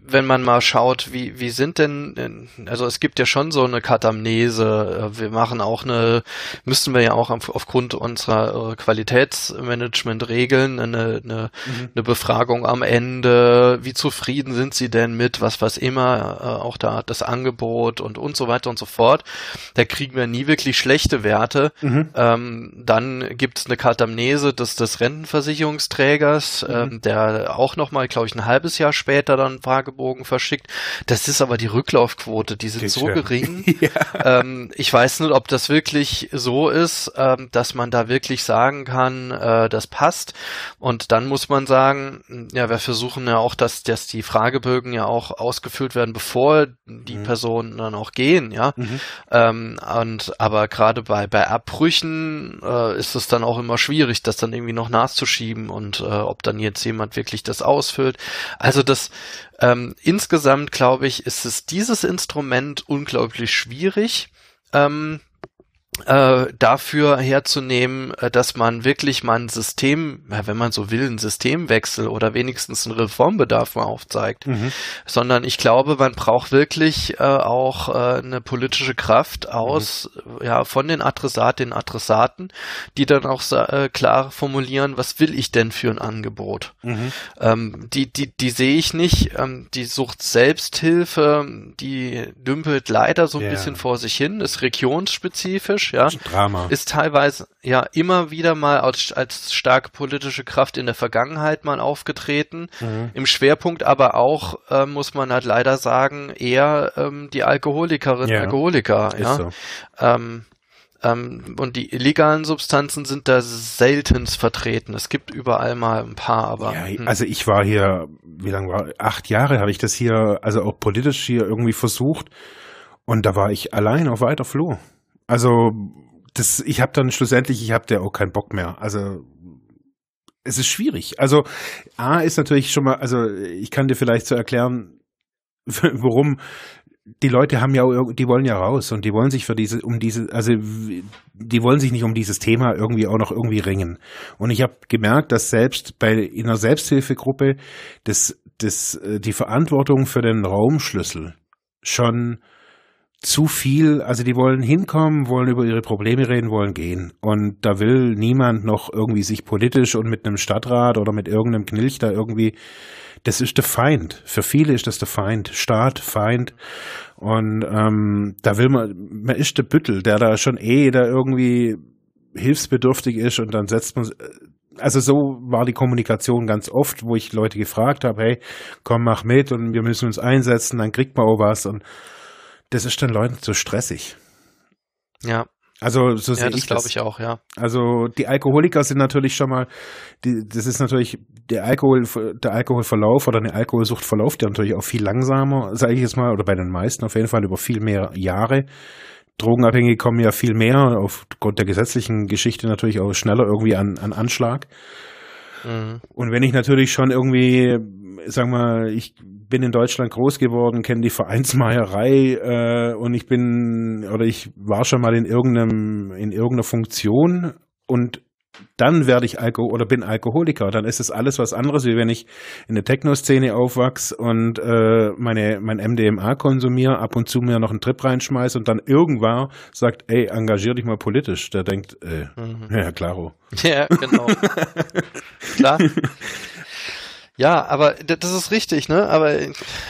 wenn man mal schaut, wie, wie sind denn, also es gibt ja schon so eine Katamnese. Äh, wir machen auch eine, müssten wir ja auch aufgrund unserer äh, Qualitätsmanagement-Regeln eine, eine, mhm. eine Befragung am Ende. Wie zufrieden sind Sie denn mit was, was immer äh, auch da das Angebot und und so weiter und so fort. Da kriegen wir nie wirklich schlechte Werte. Mhm. Ähm, dann gibt es eine Katamnese des, des Rentenversicherungsträgers, mhm. ähm, der auch nochmal, glaube ich, ein halbes Jahr später dann Fragebogen verschickt. Das ist aber die Rücklaufquote, die sind Geht so schön. gering. ja. ähm, ich weiß nicht, ob das wirklich so ist, ähm, dass man da wirklich sagen kann, äh, das passt. Und dann muss man sagen, ja, wir versuchen ja auch, dass, dass die Fragebögen ja auch ausgefüllt werden, bevor die mhm. Personen dann auch gehen, ja. Mhm. Ähm, und aber gerade bei bei Abbrüchen äh, ist es dann auch immer schwierig, das dann irgendwie noch nachzuschieben und äh, ob dann jetzt jemand wirklich das ausfüllt. Also das ähm, insgesamt glaube ich, ist es dieses Instrument unglaublich schwierig. Ähm, äh, dafür herzunehmen, äh, dass man wirklich mal ein System, wenn man so will, einen Systemwechsel oder wenigstens einen Reformbedarf mal aufzeigt, mhm. sondern ich glaube, man braucht wirklich äh, auch äh, eine politische Kraft aus, mhm. ja, von den Adressatinnen Adressaten, die dann auch äh, klar formulieren, was will ich denn für ein Angebot? Mhm. Ähm, die, die, die sehe ich nicht, ähm, die sucht Selbsthilfe, die dümpelt leider so ein yeah. bisschen vor sich hin, ist regionsspezifisch, politisch, ja. Drama. Ist teilweise ja immer wieder mal als, als starke politische Kraft in der Vergangenheit mal aufgetreten. Mhm. Im Schwerpunkt aber auch, äh, muss man halt leider sagen, eher ähm, die Alkoholikerinnen ja. Alkoholiker, ja. So. Ähm, ähm, und die illegalen Substanzen sind da seltenst vertreten. Es gibt überall mal ein paar, aber. Ja, hm. also ich war hier, wie lange war, acht Jahre habe ich das hier, also auch politisch hier irgendwie versucht. Und da war ich allein auf weiter Flur. Also das, ich habe dann schlussendlich, ich habe da auch keinen Bock mehr. Also es ist schwierig. Also A ist natürlich schon mal, also ich kann dir vielleicht so erklären, warum die Leute haben ja, die wollen ja raus und die wollen sich für diese, um diese, also die wollen sich nicht um dieses Thema irgendwie auch noch irgendwie ringen. Und ich habe gemerkt, dass selbst bei in einer Selbsthilfegruppe das, das, äh, die Verantwortung für den Raumschlüssel schon zu viel, also die wollen hinkommen, wollen über ihre Probleme reden, wollen gehen. Und da will niemand noch irgendwie sich politisch und mit einem Stadtrat oder mit irgendeinem Knilch da irgendwie, das ist der Feind. Für viele ist das der Feind. Staat, Feind. Und ähm, da will man, man ist der Büttel, der da schon eh da irgendwie hilfsbedürftig ist und dann setzt man, also so war die Kommunikation ganz oft, wo ich Leute gefragt habe, hey, komm, mach mit und wir müssen uns einsetzen, dann kriegt man auch was und das ist den Leuten zu stressig. Ja. Also so sehe ja, das glaube ich auch, ja. Also die Alkoholiker sind natürlich schon mal, die, das ist natürlich der Alkohol, der Alkoholverlauf oder eine Alkoholsucht verläuft ja natürlich auch viel langsamer, sage ich jetzt mal, oder bei den meisten auf jeden Fall über viel mehr Jahre. Drogenabhängige kommen ja viel mehr aufgrund der gesetzlichen Geschichte natürlich auch schneller irgendwie an, an Anschlag. Mhm. Und wenn ich natürlich schon irgendwie, sag mal, ich bin in Deutschland groß geworden, kenne die Vereinsmeierei äh, und ich bin oder ich war schon mal in irgendeinem in irgendeiner Funktion und dann werde ich Alkohol oder bin Alkoholiker. Dann ist es alles was anderes, wie wenn ich in der Techno-Szene aufwachse und äh, meine mein MDMA konsumiere, ab und zu mir noch einen Trip reinschmeiße und dann irgendwann sagt, ey, engagier dich mal politisch. Der denkt, äh, mhm. ja, klaro. Ja, genau. Klar. Ja, aber das ist richtig, ne? Aber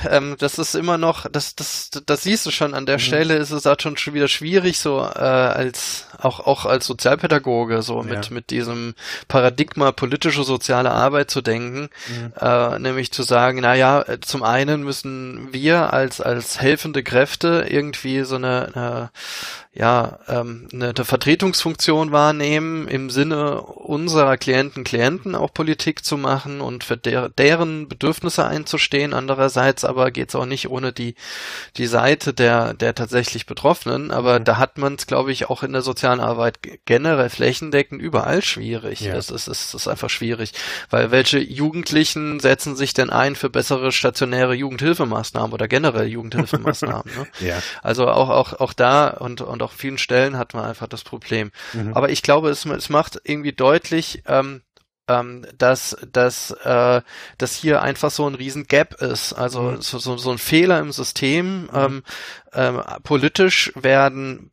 ähm, das ist immer noch, das, das, das siehst du schon an der mhm. Stelle, ist es halt schon wieder schwierig, so äh, als auch auch als Sozialpädagoge so mit ja. mit diesem Paradigma politische soziale Arbeit zu denken, mhm. äh, nämlich zu sagen, na ja, zum einen müssen wir als als helfende Kräfte irgendwie so eine, eine ja, ähm, eine, eine Vertretungsfunktion wahrnehmen, im Sinne unserer Klienten, Klienten auch Politik zu machen und für der, deren Bedürfnisse einzustehen. Andererseits aber geht's auch nicht ohne die, die Seite der, der tatsächlich Betroffenen. Aber mhm. da hat man es, glaube ich, auch in der sozialen Arbeit generell flächendeckend überall schwierig. Ja. Es, ist, es ist einfach schwierig. Weil welche Jugendlichen setzen sich denn ein für bessere stationäre Jugendhilfemaßnahmen oder generell Jugendhilfemaßnahmen? ne? ja. Also auch, auch, auch da und, und und auch vielen Stellen hat man einfach das Problem. Mhm. Aber ich glaube, es, es macht irgendwie deutlich, ähm, ähm, dass, dass, äh, dass hier einfach so ein riesen Gap ist. Also mhm. so, so, so ein Fehler im System. Mhm. Ähm, ähm, politisch werden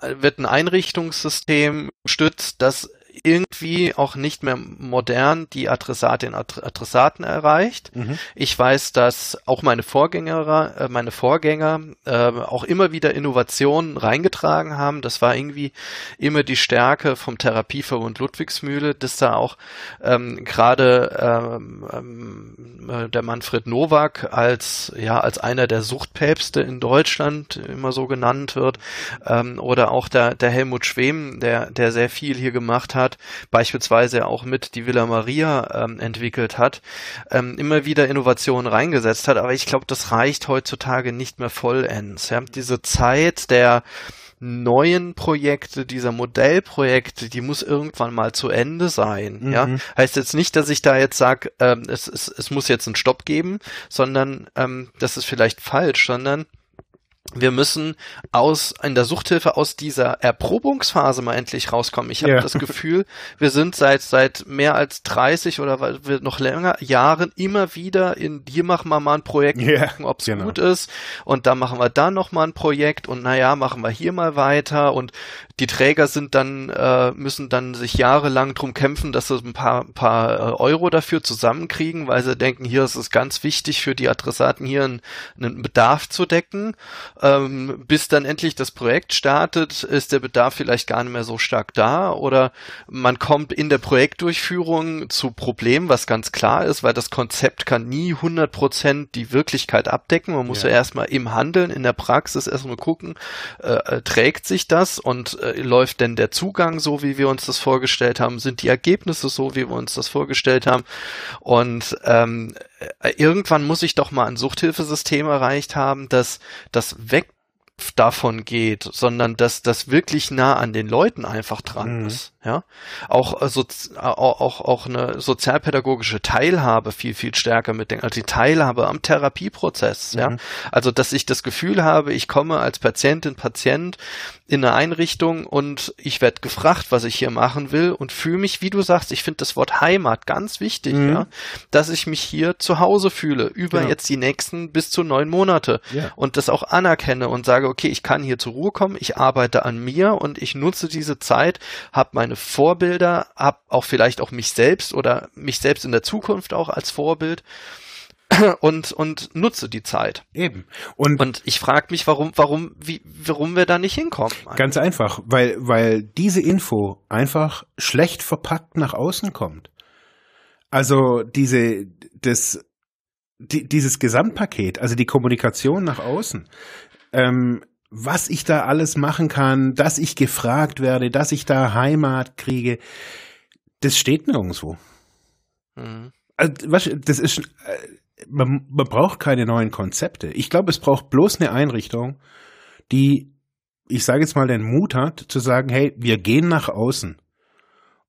wird ein Einrichtungssystem stützt, das irgendwie auch nicht mehr modern die Adressatin Adressaten erreicht. Mhm. Ich weiß, dass auch meine Vorgänger, äh, meine Vorgänger äh, auch immer wieder Innovationen reingetragen haben. Das war irgendwie immer die Stärke vom Therapieverbund Ludwigsmühle, dass da auch ähm, gerade ähm, ähm, äh, der Manfred Nowak als ja als einer der Suchtpäpste in Deutschland immer so genannt wird ähm, oder auch der, der Helmut Schwem, der der sehr viel hier gemacht hat hat, beispielsweise auch mit die Villa Maria ähm, entwickelt hat, ähm, immer wieder Innovationen reingesetzt hat. Aber ich glaube, das reicht heutzutage nicht mehr vollends. Ja? Diese Zeit der neuen Projekte, dieser Modellprojekte, die muss irgendwann mal zu Ende sein. Mhm. Ja, heißt jetzt nicht, dass ich da jetzt sage, ähm, es, es, es muss jetzt einen Stopp geben, sondern ähm, das ist vielleicht falsch, sondern wir müssen aus in der Suchthilfe aus dieser Erprobungsphase mal endlich rauskommen. Ich habe ja. das Gefühl, wir sind seit seit mehr als 30 oder noch länger Jahren immer wieder in hier machen wir mal ein Projekt, ja, gucken, ob es genau. gut ist und dann machen wir da noch mal ein Projekt und naja, machen wir hier mal weiter und die Träger sind dann äh, müssen dann sich jahrelang drum kämpfen, dass sie ein paar paar äh, Euro dafür zusammenkriegen, weil sie denken, hier ist es ganz wichtig für die Adressaten hier einen, einen Bedarf zu decken ähm, bis dann endlich das Projekt startet, ist der Bedarf vielleicht gar nicht mehr so stark da oder man kommt in der Projektdurchführung zu Problemen, was ganz klar ist, weil das Konzept kann nie 100% die Wirklichkeit abdecken. Man muss ja, ja erstmal im Handeln, in der Praxis erstmal gucken, äh, äh, trägt sich das und äh, läuft denn der Zugang so, wie wir uns das vorgestellt haben? Sind die Ergebnisse so, wie wir uns das vorgestellt haben? Und ähm, äh, irgendwann muss ich doch mal ein Suchthilfesystem erreicht haben, das das weg davon geht, sondern dass das wirklich nah an den Leuten einfach dran mhm. ist. Ja, auch also auch auch eine sozialpädagogische Teilhabe viel viel stärker mitdenken, also die Teilhabe am Therapieprozess. Mhm. Ja, also dass ich das Gefühl habe, ich komme als Patientin Patient in eine Einrichtung und ich werde gefragt, was ich hier machen will und fühle mich, wie du sagst, ich finde das Wort Heimat ganz wichtig, mhm. ja, dass ich mich hier zu Hause fühle über genau. jetzt die nächsten bis zu neun Monate ja. und das auch anerkenne und sage, okay, ich kann hier zur Ruhe kommen, ich arbeite an mir und ich nutze diese Zeit, habe meine Vorbilder, habe auch vielleicht auch mich selbst oder mich selbst in der Zukunft auch als Vorbild und und nutze die Zeit. Eben. Und, und ich frage mich, warum warum wie warum wir da nicht hinkommen. Eigentlich. Ganz einfach, weil weil diese Info einfach schlecht verpackt nach außen kommt. Also diese das die, dieses Gesamtpaket, also die Kommunikation nach außen, ähm, was ich da alles machen kann, dass ich gefragt werde, dass ich da Heimat kriege, das steht nirgendwo. Mhm. Also, was, das ist, äh, man, man braucht keine neuen Konzepte. Ich glaube, es braucht bloß eine Einrichtung, die, ich sage jetzt mal, den Mut hat, zu sagen, hey, wir gehen nach außen.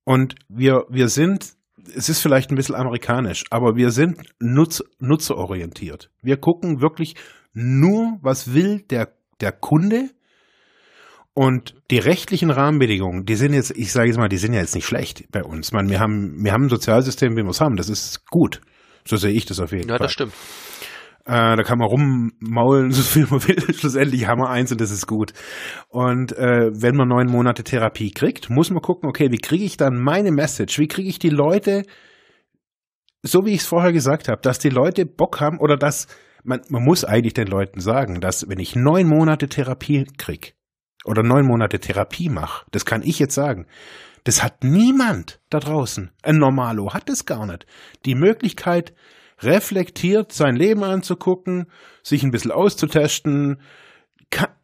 Und wir, wir sind, es ist vielleicht ein bisschen amerikanisch, aber wir sind nutz, nutzerorientiert. Wir gucken wirklich nur, was will der, der Kunde und die rechtlichen Rahmenbedingungen, die sind jetzt, ich sage jetzt mal, die sind ja jetzt nicht schlecht bei uns. Man, wir haben, wir haben ein Sozialsystem, wie wir es haben. Das ist gut. So sehe ich das auf jeden ja, Fall. Ja, das stimmt. Äh, da kann man rummaulen, so viel man will. Schlussendlich haben wir eins und das ist gut. Und äh, wenn man neun Monate Therapie kriegt, muss man gucken, okay, wie kriege ich dann meine Message? Wie kriege ich die Leute so wie ich es vorher gesagt habe, dass die Leute Bock haben oder dass man, man muss eigentlich den Leuten sagen, dass wenn ich neun Monate Therapie krieg oder neun Monate Therapie mache, das kann ich jetzt sagen, das hat niemand da draußen. Ein Normalo hat es gar nicht. Die Möglichkeit, reflektiert sein Leben anzugucken, sich ein bisschen auszutesten,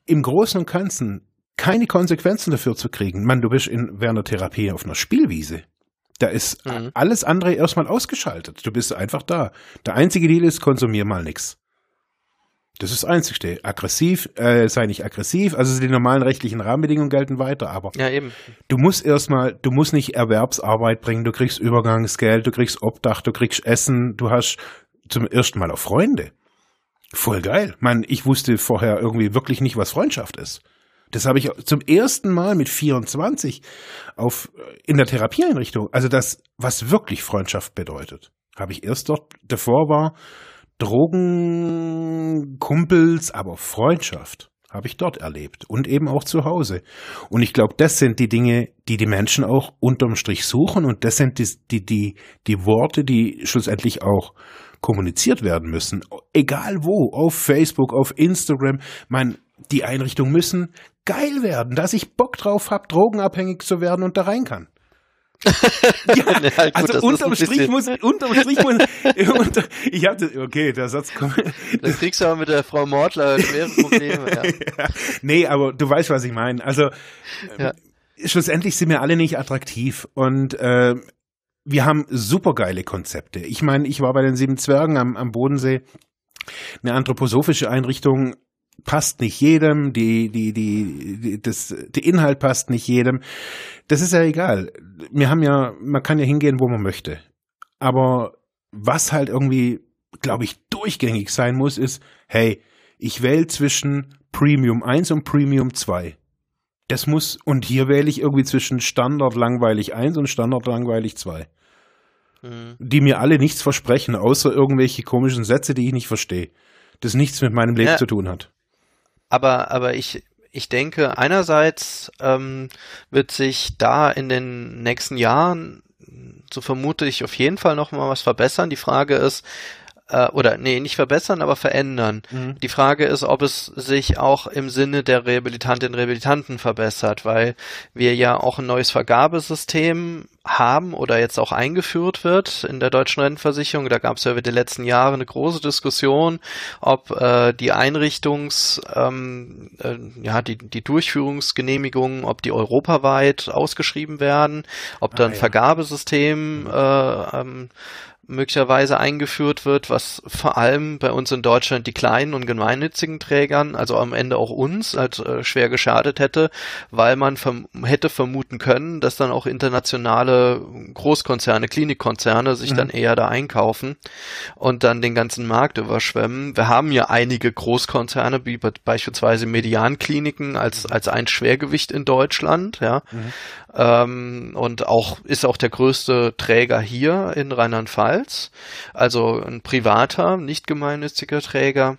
im Großen und Ganzen keine Konsequenzen dafür zu kriegen. Man, du bist in, während der Therapie auf einer Spielwiese. Da ist mhm. alles andere erstmal ausgeschaltet. Du bist einfach da. Der einzige Deal ist, konsumier mal nix. Das ist das Einzige. Aggressiv, äh, sei nicht aggressiv. Also die normalen rechtlichen Rahmenbedingungen gelten weiter, aber ja, eben. du musst erstmal, du musst nicht Erwerbsarbeit bringen, du kriegst Übergangsgeld, du kriegst Obdach, du kriegst Essen, du hast zum ersten Mal auch Freunde. Voll geil. Man, ich wusste vorher irgendwie wirklich nicht, was Freundschaft ist. Das habe ich zum ersten Mal mit 24 auf, in der Therapieeinrichtung. Also das, was wirklich Freundschaft bedeutet, habe ich erst dort, davor war Drogen, Kumpels, aber Freundschaft habe ich dort erlebt und eben auch zu Hause. Und ich glaube, das sind die Dinge, die die Menschen auch unterm Strich suchen und das sind die, die, die, die Worte, die schlussendlich auch kommuniziert werden müssen. Egal wo, auf Facebook, auf Instagram. Mein, die Einrichtungen müssen geil werden, dass ich Bock drauf habe, drogenabhängig zu werden und da rein kann. ja, ja gut, also unterm Strich muss, unterm Strich muss, unter, ich hatte, okay, der Satz kommt. Das kriegst du aber mit der Frau Mordler schwere Probleme, ja. ja. Nee, aber du weißt, was ich meine. Also, ja. äh, schlussendlich sind wir alle nicht attraktiv und, äh, wir haben supergeile Konzepte. Ich meine, ich war bei den Sieben Zwergen am, am Bodensee, eine anthroposophische Einrichtung, passt nicht jedem, die, die, die, die, das, der Inhalt passt nicht jedem. Das ist ja egal. Wir haben ja, man kann ja hingehen, wo man möchte. Aber was halt irgendwie, glaube ich, durchgängig sein muss, ist, hey, ich wähle zwischen Premium 1 und Premium 2. Das muss, und hier wähle ich irgendwie zwischen Standard langweilig 1 und Standard langweilig 2. Mhm. Die mir alle nichts versprechen, außer irgendwelche komischen Sätze, die ich nicht verstehe. Das nichts mit meinem Leben ja. zu tun hat. Aber, aber ich, ich denke, einerseits ähm, wird sich da in den nächsten Jahren, so vermute ich, auf jeden Fall noch mal was verbessern. Die Frage ist, äh, oder nee, nicht verbessern, aber verändern. Mhm. Die Frage ist, ob es sich auch im Sinne der Rehabilitantinnen und Rehabilitanten verbessert, weil wir ja auch ein neues Vergabesystem haben oder jetzt auch eingeführt wird in der deutschen Rentenversicherung. Da gab es ja über die letzten Jahre eine große Diskussion, ob äh, die Einrichtungs, ähm, äh, ja, die, die Durchführungsgenehmigungen, ob die europaweit ausgeschrieben werden, ob da ein ah, ja. Vergabesystem mhm. äh, ähm, möglicherweise eingeführt wird, was vor allem bei uns in Deutschland die kleinen und gemeinnützigen Trägern, also am Ende auch uns, halt äh, schwer geschadet hätte, weil man verm hätte vermuten können, dass dann auch internationale Großkonzerne, Klinikkonzerne sich mhm. dann eher da einkaufen und dann den ganzen Markt überschwemmen. Wir haben ja einige Großkonzerne, wie beispielsweise Mediankliniken als, als ein Schwergewicht in Deutschland, ja. Mhm. Ähm, und auch ist auch der größte Träger hier in Rheinland-Pfalz, also ein privater, nicht gemeinnütziger Träger.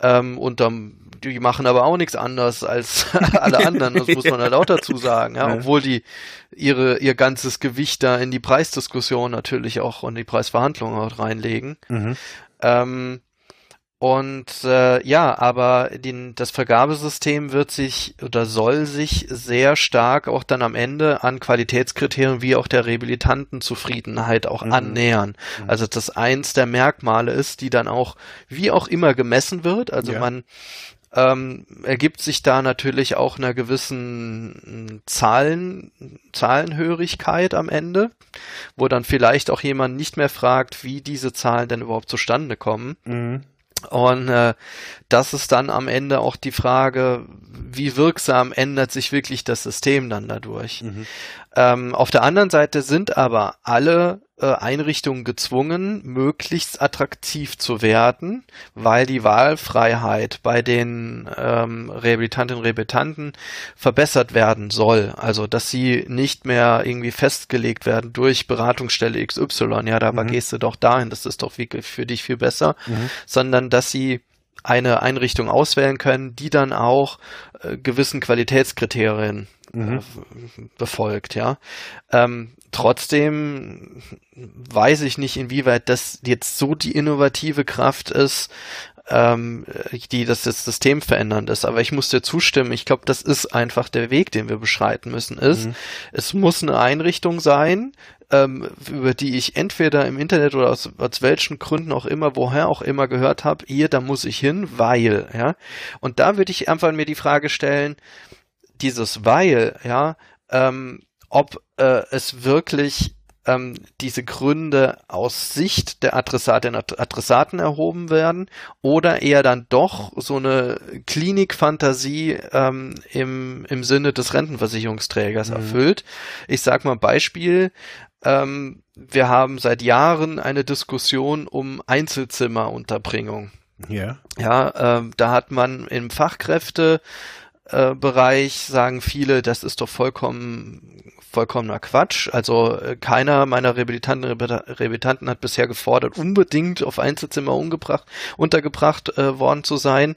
Ähm, und dann, die machen aber auch nichts anders als alle anderen, das muss man halt auch dazu sagen, ja, obwohl die ihre ihr ganzes Gewicht da in die Preisdiskussion natürlich auch und die Preisverhandlungen auch reinlegen. Mhm. Ähm, und äh, ja, aber den, das Vergabesystem wird sich oder soll sich sehr stark auch dann am Ende an Qualitätskriterien wie auch der Rehabilitantenzufriedenheit auch mhm. annähern. Mhm. Also das eins der Merkmale ist, die dann auch wie auch immer gemessen wird. Also ja. man ähm, ergibt sich da natürlich auch einer gewissen Zahlen, Zahlenhörigkeit am Ende, wo dann vielleicht auch jemand nicht mehr fragt, wie diese Zahlen denn überhaupt zustande kommen. Mhm und äh, das ist dann am Ende auch die Frage, wie wirksam ändert sich wirklich das System dann dadurch. Mhm. Ähm, auf der anderen Seite sind aber alle Einrichtungen gezwungen, möglichst attraktiv zu werden, weil die Wahlfreiheit bei den ähm, Rehabilitantinnen und Rehabilitanten verbessert werden soll. Also, dass sie nicht mehr irgendwie festgelegt werden durch Beratungsstelle XY, ja, da mhm. gehst du doch dahin, das ist doch für dich viel besser, mhm. sondern dass sie eine Einrichtung auswählen können, die dann auch äh, gewissen Qualitätskriterien mhm. befolgt, ja. Ähm, trotzdem weiß ich nicht, inwieweit das jetzt so die innovative Kraft ist, ähm, die das, das System verändernd ist. Aber ich muss dir zustimmen, ich glaube, das ist einfach der Weg, den wir beschreiten müssen, ist, mhm. es muss eine Einrichtung sein, ähm, über die ich entweder im Internet oder aus, aus welchen Gründen auch immer, woher auch immer gehört habe, hier, da muss ich hin, weil, ja. Und da würde ich einfach mir die Frage stellen, dieses weil, ja, ähm, ob äh, es wirklich ähm, diese Gründe aus Sicht der Adressatin Adressaten erhoben werden oder eher dann doch so eine Klinikfantasie ähm, im, im Sinne des Rentenversicherungsträgers mhm. erfüllt. Ich sag mal Beispiel, ähm, wir haben seit Jahren eine Diskussion um Einzelzimmerunterbringung. Ja. Ja, ähm, da hat man im Fachkräfte äh, sagen viele, das ist doch vollkommen vollkommener Quatsch. Also äh, keiner meiner Rehabilitanten, Rehabilitanten hat bisher gefordert, unbedingt auf Einzelzimmer umgebracht, untergebracht äh, worden zu sein,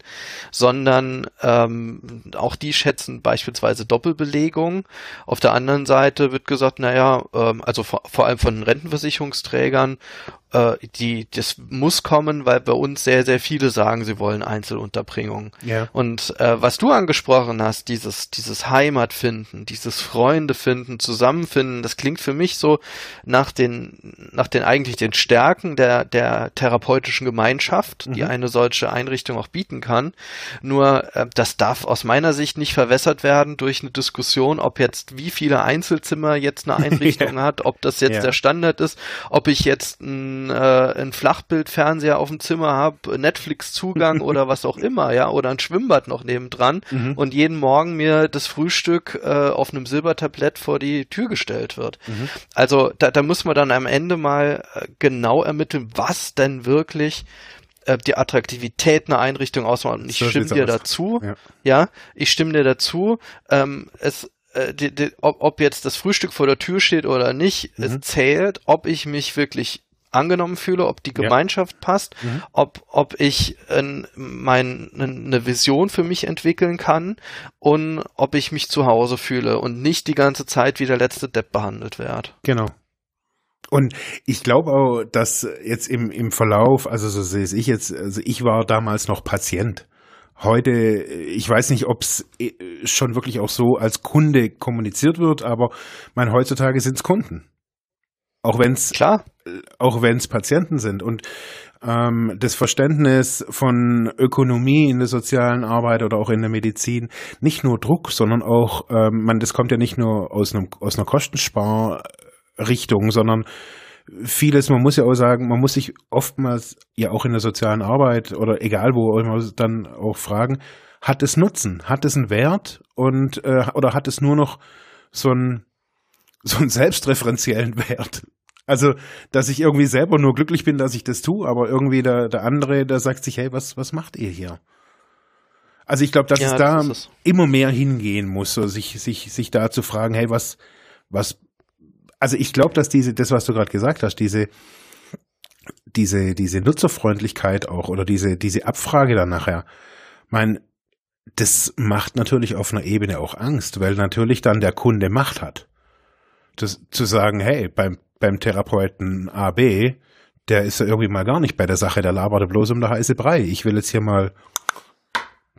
sondern ähm, auch die schätzen beispielsweise Doppelbelegung. Auf der anderen Seite wird gesagt, naja, ähm, also vor, vor allem von Rentenversicherungsträgern, äh, die, das muss kommen, weil bei uns sehr, sehr viele sagen, sie wollen Einzelunterbringung. Ja. Und äh, was du angesprochen hast, dieses, dieses Heimatfinden, dieses Freunde finden, Zusammenfinden, das klingt für mich so nach den, nach den eigentlich den Stärken der, der therapeutischen Gemeinschaft, mhm. die eine solche Einrichtung auch bieten kann. Nur äh, das darf aus meiner Sicht nicht verwässert werden durch eine Diskussion, ob jetzt wie viele Einzelzimmer jetzt eine Einrichtung ja. hat, ob das jetzt ja. der Standard ist, ob ich jetzt ein ein, äh, ein Flachbildfernseher auf dem Zimmer habe, Netflix-Zugang oder was auch immer, ja, oder ein Schwimmbad noch nebendran mhm. und jeden Morgen mir das Frühstück äh, auf einem Silbertablett vor die Tür gestellt wird. Mhm. Also da, da muss man dann am Ende mal äh, genau ermitteln, was denn wirklich äh, die Attraktivität einer Einrichtung ausmacht. Und ich stimme dir aus. dazu. Ja. ja. ich stimme dir dazu. Ähm, es äh, die, die, ob, ob jetzt das Frühstück vor der Tür steht oder nicht, mhm. es zählt, ob ich mich wirklich angenommen fühle, ob die Gemeinschaft ja. passt, mhm. ob, ob ich äh, mein, eine Vision für mich entwickeln kann und ob ich mich zu Hause fühle und nicht die ganze Zeit wie der letzte Depp behandelt werde. Genau. Und ich glaube auch, dass jetzt im, im Verlauf, also so sehe ich jetzt, also ich war damals noch Patient. Heute, ich weiß nicht, ob es äh, schon wirklich auch so als Kunde kommuniziert wird, aber mein heutzutage sind es Kunden. Auch wenn es klar, auch wenn es Patienten sind. Und ähm, das Verständnis von Ökonomie in der sozialen Arbeit oder auch in der Medizin nicht nur Druck, sondern auch ähm, man das kommt ja nicht nur aus einem aus einer Kostensparrichtung, sondern vieles, man muss ja auch sagen, man muss sich oftmals ja auch in der sozialen Arbeit oder egal wo immer dann auch fragen, hat es Nutzen, hat es einen Wert? Und äh, oder hat es nur noch so ein so einen selbstreferenziellen Wert. Also, dass ich irgendwie selber nur glücklich bin, dass ich das tue, aber irgendwie der, der andere, der sagt sich, hey, was, was macht ihr hier? Also ich glaube, dass ja, es da das immer mehr hingehen muss, so sich, sich, sich da zu fragen, hey, was, was, also ich glaube, dass diese, das, was du gerade gesagt hast, diese, diese, diese Nutzerfreundlichkeit auch oder diese, diese Abfrage dann nachher, mein, das macht natürlich auf einer Ebene auch Angst, weil natürlich dann der Kunde Macht hat das, zu sagen, hey, beim, beim Therapeuten AB, der ist ja irgendwie mal gar nicht bei der Sache, der labert bloß um der heiße Brei. Ich will jetzt hier mal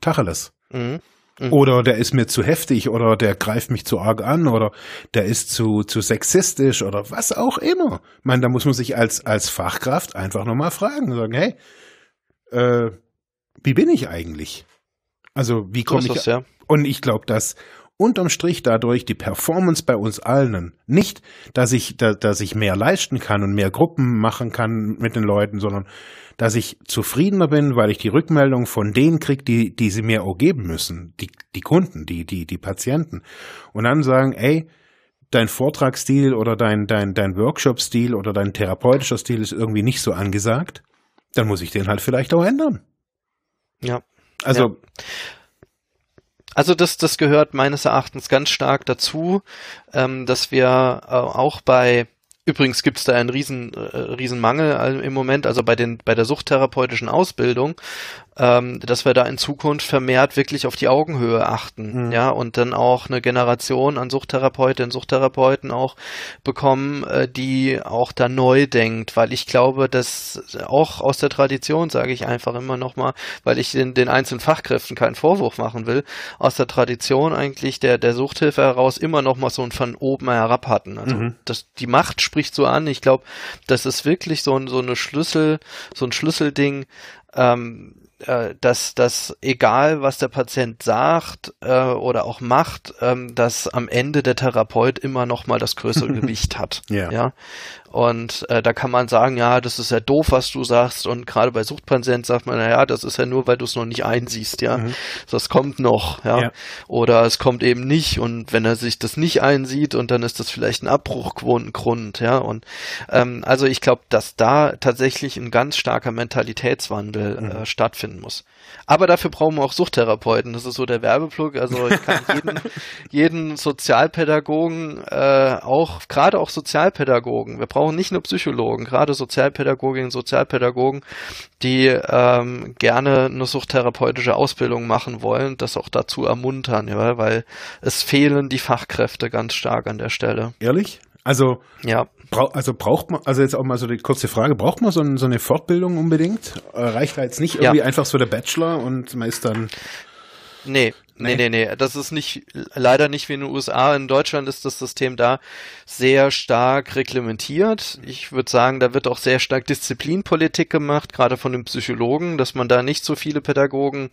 Tacheles. Mhm. Mhm. Oder der ist mir zu heftig oder der greift mich zu arg an oder der ist zu, zu sexistisch oder was auch immer. Ich meine, da muss man sich als, als Fachkraft einfach nochmal fragen, sagen, hey, äh, wie bin ich eigentlich? Also, wie komme ich? Das, ja. Und ich glaube, dass unterm Strich dadurch die Performance bei uns allen. Nicht, dass ich, da, dass ich mehr leisten kann und mehr Gruppen machen kann mit den Leuten, sondern dass ich zufriedener bin, weil ich die Rückmeldung von denen kriege, die, die sie mir auch geben müssen, die, die Kunden, die, die, die Patienten. Und dann sagen, ey, dein Vortragsstil oder dein, dein, dein Workshop-Stil oder dein therapeutischer Stil ist irgendwie nicht so angesagt, dann muss ich den halt vielleicht auch ändern. Ja. Also, ja. Also das, das gehört meines Erachtens ganz stark dazu, ähm, dass wir äh, auch bei Übrigens gibt es da einen riesen, äh, riesen Mangel im Moment, also bei den bei der suchttherapeutischen Ausbildung ähm, dass wir da in Zukunft vermehrt wirklich auf die Augenhöhe achten, mhm. ja, und dann auch eine Generation an Suchttherapeutinnen, Suchttherapeuten auch bekommen, äh, die auch da neu denkt, weil ich glaube, dass auch aus der Tradition, sage ich einfach immer nochmal, weil ich den, den einzelnen Fachkräften keinen Vorwurf machen will, aus der Tradition eigentlich der, der Suchthilfe heraus immer noch mal so ein von oben herab hatten. Also mhm. das, die Macht spricht so an. Ich glaube, das ist wirklich so, ein so eine Schlüssel, so ein Schlüsselding, ähm, äh, dass dass egal was der Patient sagt äh, oder auch macht, ähm, dass am Ende der Therapeut immer noch mal das größere Gewicht hat. Ja. ja? Und äh, da kann man sagen, ja, das ist ja doof, was du sagst. Und gerade bei Suchtpatienten sagt man, na ja, das ist ja nur, weil du es noch nicht einsiehst, ja. Mhm. Das kommt noch, ja? ja. Oder es kommt eben nicht. Und wenn er sich das nicht einsieht und dann ist das vielleicht ein Abbruchgrund, ja. Und ähm, also ich glaube, dass da tatsächlich ein ganz starker Mentalitätswandel mhm. äh, stattfinden muss. Aber dafür brauchen wir auch Suchttherapeuten. Das ist so der Werbeplug. Also ich kann jeden, jeden Sozialpädagogen, äh, auch gerade auch Sozialpädagogen. Wir brauchen nicht nur Psychologen, gerade Sozialpädagoginnen, Sozialpädagogen, die ähm, gerne eine suchttherapeutische Ausbildung machen wollen, das auch dazu ermuntern, ja, weil es fehlen die Fachkräfte ganz stark an der Stelle. Ehrlich? Also ja. Brauch, also braucht man, also jetzt auch mal so die kurze Frage, braucht man so, ein, so eine Fortbildung unbedingt? Äh, reicht da jetzt nicht irgendwie ja. einfach so der Bachelor und man ist dann. Nee, Nee, nee, nee. Das ist nicht, leider nicht wie in den USA. In Deutschland ist das System da sehr stark reglementiert. Ich würde sagen, da wird auch sehr stark Disziplinpolitik gemacht, gerade von den Psychologen, dass man da nicht so viele Pädagogen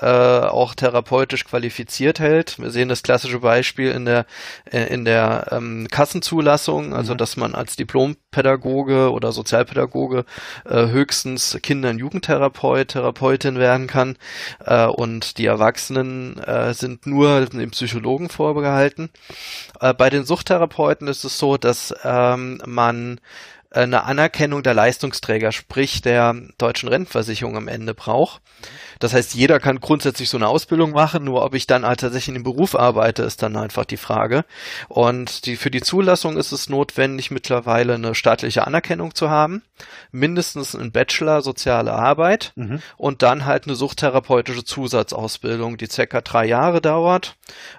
äh, auch therapeutisch qualifiziert hält. Wir sehen das klassische Beispiel in der, äh, in der ähm, Kassenzulassung, also mhm. dass man als Diplompädagoge oder Sozialpädagoge äh, höchstens Kinder- und Jugendtherapeut, Therapeutin werden kann äh, und die Erwachsenen äh, sind nur dem Psychologen vorbehalten. Äh, bei den Suchttherapeuten ist es so, dass ähm, man eine Anerkennung der Leistungsträger, sprich der deutschen Rentenversicherung am Ende braucht. Das heißt, jeder kann grundsätzlich so eine Ausbildung machen, nur ob ich dann halt tatsächlich in dem Beruf arbeite, ist dann einfach die Frage. Und die, für die Zulassung ist es notwendig, mittlerweile eine staatliche Anerkennung zu haben, mindestens ein Bachelor soziale Arbeit mhm. und dann halt eine suchttherapeutische Zusatzausbildung, die circa drei Jahre dauert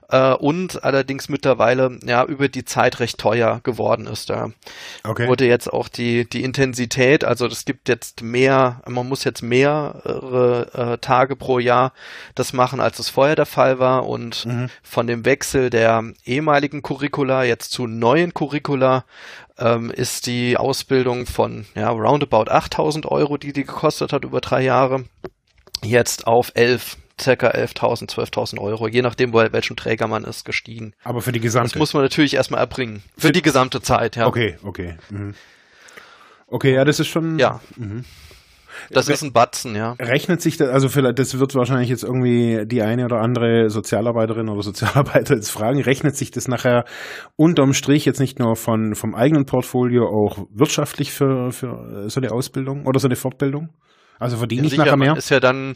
äh, und allerdings mittlerweile ja über die Zeit recht teuer geworden ist. Da okay. wurde jetzt auch die, die Intensität, also es gibt jetzt mehr, man muss jetzt mehrere äh, Tage pro Jahr das machen, als es vorher der Fall war. Und mhm. von dem Wechsel der ehemaligen Curricula jetzt zu neuen Curricula ähm, ist die Ausbildung von ja, roundabout 8000 Euro, die die gekostet hat über drei Jahre, jetzt auf 11 circa 11.000, 12.000 Euro, je nachdem, bei welchem Träger man ist, gestiegen. Aber für die gesamte? Das muss man natürlich erstmal erbringen. Für, für die gesamte Zeit, ja. Okay, okay. Mhm. Okay, ja, das ist schon. Ja. Mhm. Das ist ein Batzen, ja. Rechnet sich das, also vielleicht, das wird wahrscheinlich jetzt irgendwie die eine oder andere Sozialarbeiterin oder Sozialarbeiter jetzt fragen, rechnet sich das nachher unterm Strich jetzt nicht nur von, vom eigenen Portfolio auch wirtschaftlich für, für so eine Ausbildung oder so eine Fortbildung? Also verdiene ja, ich nachher mehr? Ist ja dann,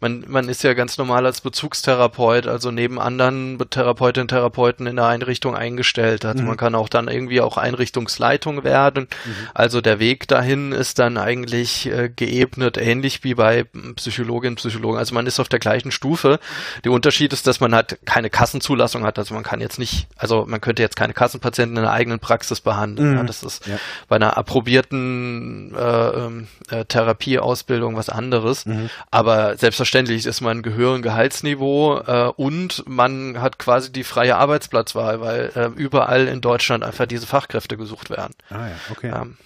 man, man ist ja ganz normal als Bezugstherapeut, also neben anderen Therapeutinnen und Therapeuten in der Einrichtung eingestellt. Also mhm. man kann auch dann irgendwie auch Einrichtungsleitung werden. Mhm. Also der Weg dahin ist dann eigentlich äh, geebnet, ähnlich wie bei Psychologinnen und Psychologen. Also man ist auf der gleichen Stufe. Der Unterschied ist, dass man halt keine Kassenzulassung hat. Also man kann jetzt nicht, also man könnte jetzt keine Kassenpatienten in der eigenen Praxis behandeln. Mhm. Ja, das ist ja. bei einer approbierten äh, ähm, äh, Therapieausbildung was anderes. Mhm. Aber selbstverständlich selbstverständlich ist man gehörigen Gehaltsniveau äh, und man hat quasi die freie Arbeitsplatzwahl, weil äh, überall in Deutschland einfach diese Fachkräfte gesucht werden. Ah ja, okay. Ähm,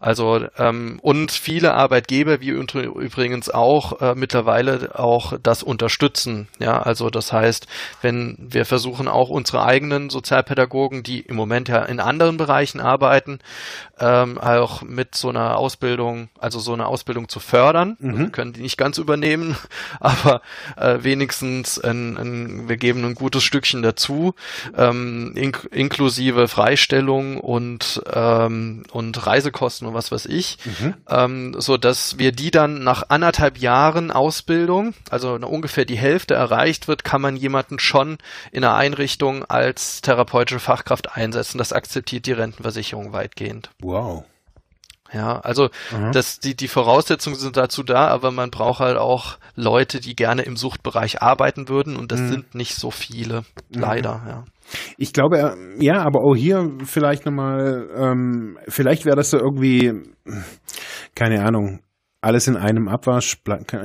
also ähm, und viele Arbeitgeber, wie übrigens auch äh, mittlerweile auch das unterstützen. Ja, also das heißt, wenn wir versuchen auch unsere eigenen Sozialpädagogen, die im Moment ja in anderen Bereichen arbeiten, ähm, auch mit so einer Ausbildung, also so eine Ausbildung zu fördern. Mhm. Können die nicht ganz übernehmen, aber äh, wenigstens ein, ein, wir geben ein gutes Stückchen dazu, ähm, ink inklusive Freistellung und ähm, und Reisekosten und was weiß ich, mhm. ähm, so dass wir die dann nach anderthalb Jahren Ausbildung, also ungefähr die Hälfte erreicht wird, kann man jemanden schon in einer Einrichtung als therapeutische Fachkraft einsetzen. Das akzeptiert die Rentenversicherung weitgehend. Wow. Ja, also mhm. das, die, die Voraussetzungen sind dazu da, aber man braucht halt auch Leute, die gerne im Suchtbereich arbeiten würden und das mhm. sind nicht so viele, mhm. leider, ja. Ich glaube, äh, ja, aber auch hier vielleicht nochmal, ähm, vielleicht wäre das so irgendwie, keine Ahnung, alles in einem Abwasch,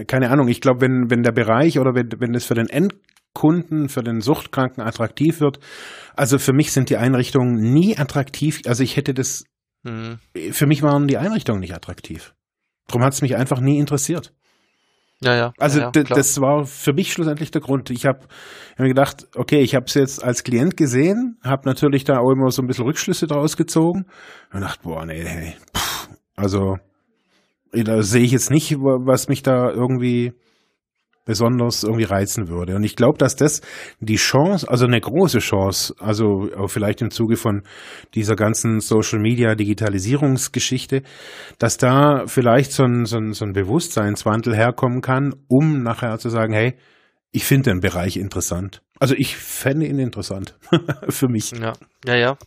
keine Ahnung. Ich glaube, wenn, wenn der Bereich oder wenn, wenn es für den Endkunden, für den Suchtkranken attraktiv wird, also für mich sind die Einrichtungen nie attraktiv. Also ich hätte das Mhm. Für mich waren die Einrichtungen nicht attraktiv. Darum hat es mich einfach nie interessiert. Ja, ja. Also ja, ja, das war für mich schlussendlich der Grund. Ich habe hab mir gedacht, okay, ich habe es jetzt als Klient gesehen, habe natürlich da auch immer so ein bisschen Rückschlüsse draus gezogen und dachte, boah, nee, nee, pff, also da sehe ich jetzt nicht, was mich da irgendwie besonders irgendwie reizen würde. Und ich glaube, dass das die Chance, also eine große Chance, also vielleicht im Zuge von dieser ganzen Social Media Digitalisierungsgeschichte, dass da vielleicht so ein, so ein, so ein Bewusstseinswandel herkommen kann, um nachher zu sagen, hey, ich finde den Bereich interessant. Also ich fände ihn interessant für mich. Ja, ja, ja.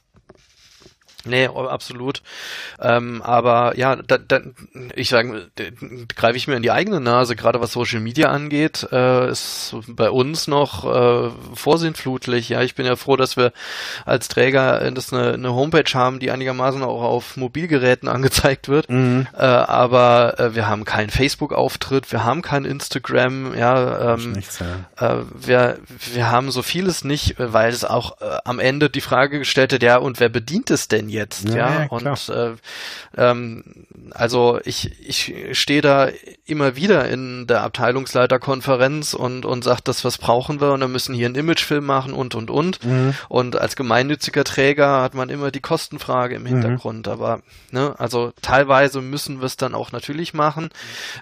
Nee, absolut. Ähm, aber ja, da, da, ich sage, greife ich mir in die eigene Nase, gerade was Social Media angeht, äh, ist bei uns noch äh, vorsinnflutlich. Ja, ich bin ja froh, dass wir als Träger äh, das eine, eine Homepage haben, die einigermaßen auch auf Mobilgeräten angezeigt wird. Mhm. Äh, aber äh, wir haben keinen Facebook-Auftritt, wir haben kein Instagram, ja, ähm, nichts, ja. Äh, wir, wir haben so vieles nicht, weil es auch äh, am Ende die Frage gestellt hat, ja, und wer bedient es denn jetzt, ja, ja und äh, ähm, also ich, ich stehe da immer wieder in der Abteilungsleiterkonferenz und, und sage, das was brauchen wir und dann müssen hier einen Imagefilm machen und und und. Mhm. Und als gemeinnütziger Träger hat man immer die Kostenfrage im mhm. Hintergrund. Mhm. Aber ne, also teilweise müssen wir es dann auch natürlich machen.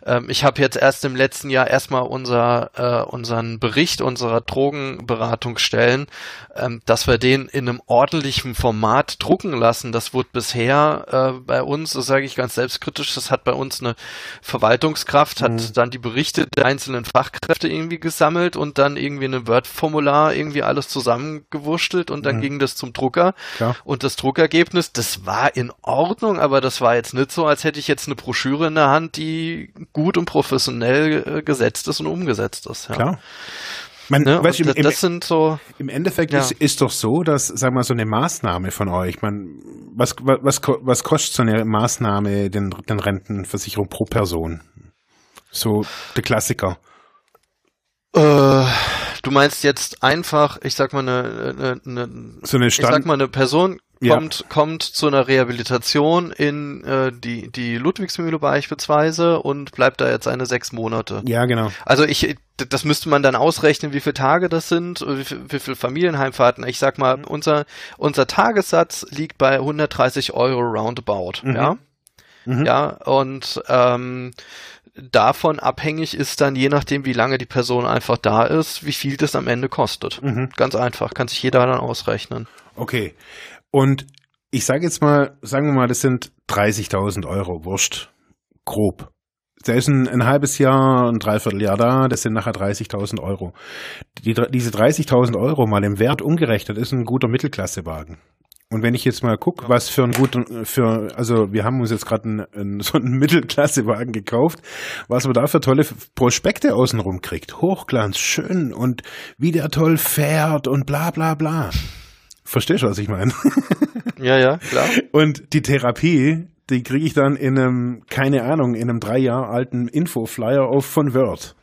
Ähm, ich habe jetzt erst im letzten Jahr erstmal unser, äh, unseren Bericht unserer Drogenberatungsstellen, ähm, dass wir den in einem ordentlichen Format drucken lassen. Das wurde bisher äh, bei uns, das sage ich ganz selbstkritisch, das hat bei uns eine Verwaltungskraft, hat mhm. dann die Berichte der einzelnen Fachkräfte irgendwie gesammelt und dann irgendwie ein Word-Formular irgendwie alles zusammengewurschtelt und dann mhm. ging das zum Drucker. Klar. Und das Druckergebnis, das war in Ordnung, aber das war jetzt nicht so, als hätte ich jetzt eine Broschüre in der Hand, die gut und professionell äh, gesetzt ist und umgesetzt ist. Ja. Klar. Man, ne? weißt, im, das sind so. Im Endeffekt ja. ist, ist doch so, dass, sag mal, so eine Maßnahme von euch, man, was, was, was kostet so eine Maßnahme den, den Rentenversicherung pro Person? So der Klassiker. Äh, du meinst jetzt einfach, ich sag mal eine, eine, eine so eine Stand ich sag mal eine Person kommt, ja. kommt zu einer Rehabilitation in äh, die, die Ludwigsmühle beispielsweise und bleibt da jetzt eine sechs Monate. Ja, genau. Also ich, das müsste man dann ausrechnen, wie viele Tage das sind, wie, viel, wie viele Familienheimfahrten. Ich sag mal, mhm. unser, unser Tagessatz liegt bei 130 Euro roundabout, mhm. ja. Mhm. Ja, und ähm, davon abhängig ist dann, je nachdem, wie lange die Person einfach da ist, wie viel das am Ende kostet. Mhm. Ganz einfach, kann sich jeder dann ausrechnen. Okay. Und ich sage jetzt mal, sagen wir mal, das sind 30.000 Euro, wurscht, grob. Da ist ein, ein, halbes Jahr, ein Dreivierteljahr da, das sind nachher 30.000 Euro. Die, diese 30.000 Euro mal im Wert umgerechnet ist ein guter Mittelklassewagen. Und wenn ich jetzt mal gucke, was für ein guter, für, also wir haben uns jetzt gerade so einen Mittelklassewagen gekauft, was man da für tolle Prospekte außenrum kriegt. Hochglanz, schön und wie der toll fährt und bla bla bla. Verstehst du, was ich meine? Ja, ja, klar. Und die Therapie, die kriege ich dann in einem, keine Ahnung, in einem drei Jahre alten Infoflyer auf von Word.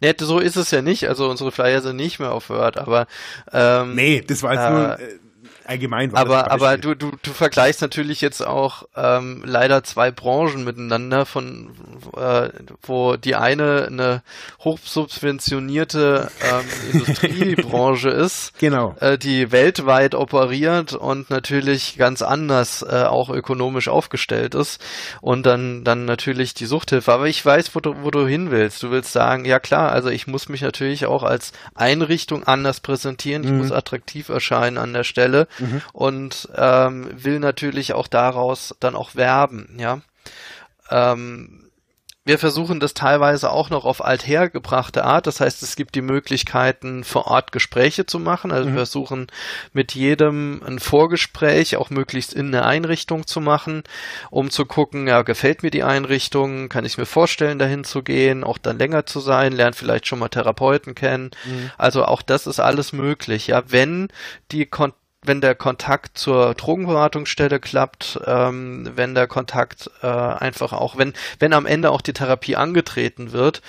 Nee, so ist es ja nicht. Also unsere Flyer sind nicht mehr auf Word, aber ähm, Nee, das war jetzt äh, nur äh, allgemein. War aber aber du, du, du vergleichst natürlich jetzt auch ähm, leider zwei Branchen miteinander, von äh, wo die eine eine hochsubventionierte ähm, Industriebranche ist, genau. äh, die weltweit operiert und natürlich ganz anders äh, auch ökonomisch aufgestellt ist und dann dann natürlich die Suchthilfe. Aber ich weiß, wo du, wo du hin willst. Du willst sagen, ja klar, also ich muss mich natürlich auch als Einrichtung anders präsentieren, ich mhm. muss attraktiv erscheinen an der Stelle mhm. und ähm, will natürlich auch daraus dann auch werben, ja. Ähm, wir versuchen das teilweise auch noch auf althergebrachte Art. Das heißt, es gibt die Möglichkeiten, vor Ort Gespräche zu machen. Also mhm. wir versuchen mit jedem ein Vorgespräch auch möglichst in eine Einrichtung zu machen, um zu gucken, ja, gefällt mir die Einrichtung, kann ich mir vorstellen, dahin zu gehen, auch dann länger zu sein, lernt vielleicht schon mal Therapeuten kennen. Mhm. Also auch das ist alles möglich, ja, wenn die Kon wenn der Kontakt zur Drogenberatungsstelle klappt, ähm, wenn der Kontakt äh, einfach auch, wenn, wenn am Ende auch die Therapie angetreten wird,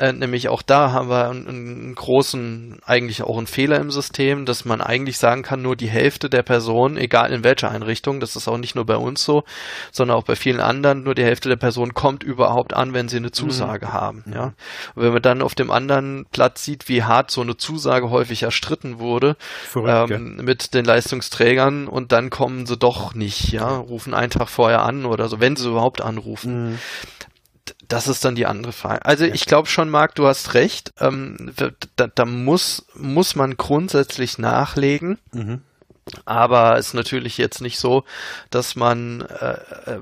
äh, nämlich auch da haben wir einen, einen, großen, eigentlich auch einen Fehler im System, dass man eigentlich sagen kann, nur die Hälfte der Personen, egal in welcher Einrichtung, das ist auch nicht nur bei uns so, sondern auch bei vielen anderen, nur die Hälfte der Personen kommt überhaupt an, wenn sie eine Zusage mhm. haben. Ja, und wenn man dann auf dem anderen Platz sieht, wie hart so eine Zusage häufig erstritten wurde Verrückt, ähm, mit den Leistungsträgern und dann kommen sie doch nicht, ja, rufen einen Tag vorher an oder so, wenn sie überhaupt anrufen. Mhm. Das ist dann die andere Frage. Also ja. ich glaube schon, Marc, du hast recht. Ähm, da, da muss, muss man grundsätzlich nachlegen. Mhm. Aber es ist natürlich jetzt nicht so, dass man, äh, äh,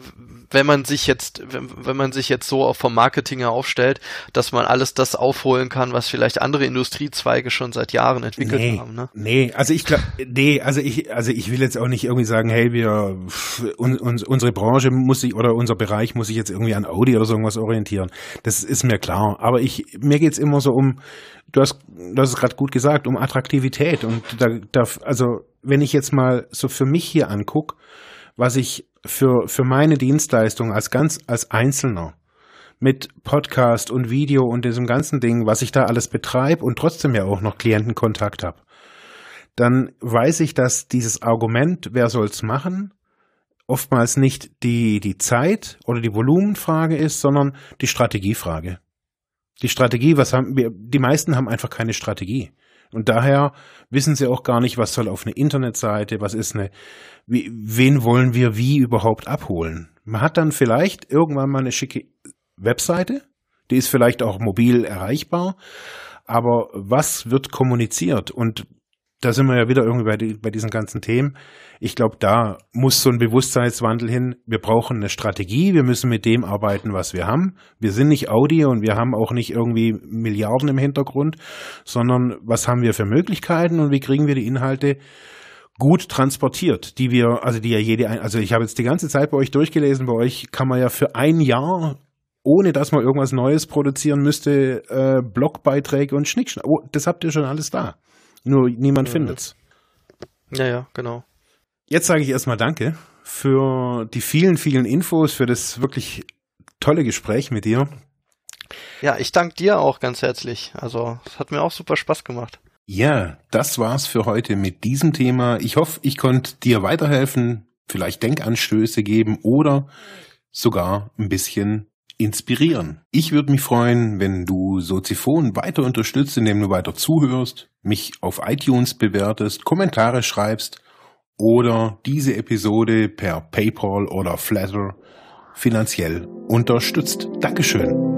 wenn man sich jetzt, wenn, wenn man sich jetzt so vom Marketing her aufstellt, dass man alles das aufholen kann, was vielleicht andere Industriezweige schon seit Jahren entwickelt nee, haben. Ne? Nee, also ich glaube, nee, also ich, also ich will jetzt auch nicht irgendwie sagen, hey, wir, un, uns, unsere Branche muss sich oder unser Bereich muss sich jetzt irgendwie an Audi oder so irgendwas orientieren. Das ist mir klar. Aber ich, mir geht's immer so um, du hast, du hast es gerade gut gesagt, um Attraktivität und da, da, also wenn ich jetzt mal so für mich hier anguck, was ich für, für meine Dienstleistung als ganz, als Einzelner mit Podcast und Video und diesem ganzen Ding, was ich da alles betreibe und trotzdem ja auch noch Klientenkontakt habe, dann weiß ich, dass dieses Argument, wer soll's machen, oftmals nicht die, die Zeit oder die Volumenfrage ist, sondern die Strategiefrage. Die Strategie, was haben wir, die meisten haben einfach keine Strategie. Und daher wissen sie auch gar nicht, was soll auf eine Internetseite, was ist eine, wie, wen wollen wir wie überhaupt abholen. Man hat dann vielleicht irgendwann mal eine schicke Webseite, die ist vielleicht auch mobil erreichbar, aber was wird kommuniziert? Und da sind wir ja wieder irgendwie bei, die, bei diesen ganzen Themen. Ich glaube, da muss so ein Bewusstseinswandel hin. Wir brauchen eine Strategie. Wir müssen mit dem arbeiten, was wir haben. Wir sind nicht Audi und wir haben auch nicht irgendwie Milliarden im Hintergrund, sondern was haben wir für Möglichkeiten und wie kriegen wir die Inhalte gut transportiert, die wir, also die ja jede, also ich habe jetzt die ganze Zeit bei euch durchgelesen. Bei euch kann man ja für ein Jahr ohne dass man irgendwas Neues produzieren müsste, äh, Blogbeiträge und Schnickschnack. Oh, das habt ihr schon alles da. Nur niemand mhm. findet's. Ja, ja, genau. Jetzt sage ich erstmal Danke für die vielen, vielen Infos, für das wirklich tolle Gespräch mit dir. Ja, ich danke dir auch ganz herzlich. Also, es hat mir auch super Spaß gemacht. Ja, das war's für heute mit diesem Thema. Ich hoffe, ich konnte dir weiterhelfen, vielleicht Denkanstöße geben oder sogar ein bisschen inspirieren. Ich würde mich freuen, wenn du Soziphon weiter unterstützt, indem du weiter zuhörst, mich auf iTunes bewertest, Kommentare schreibst oder diese Episode per PayPal oder Flatter finanziell unterstützt. Dankeschön.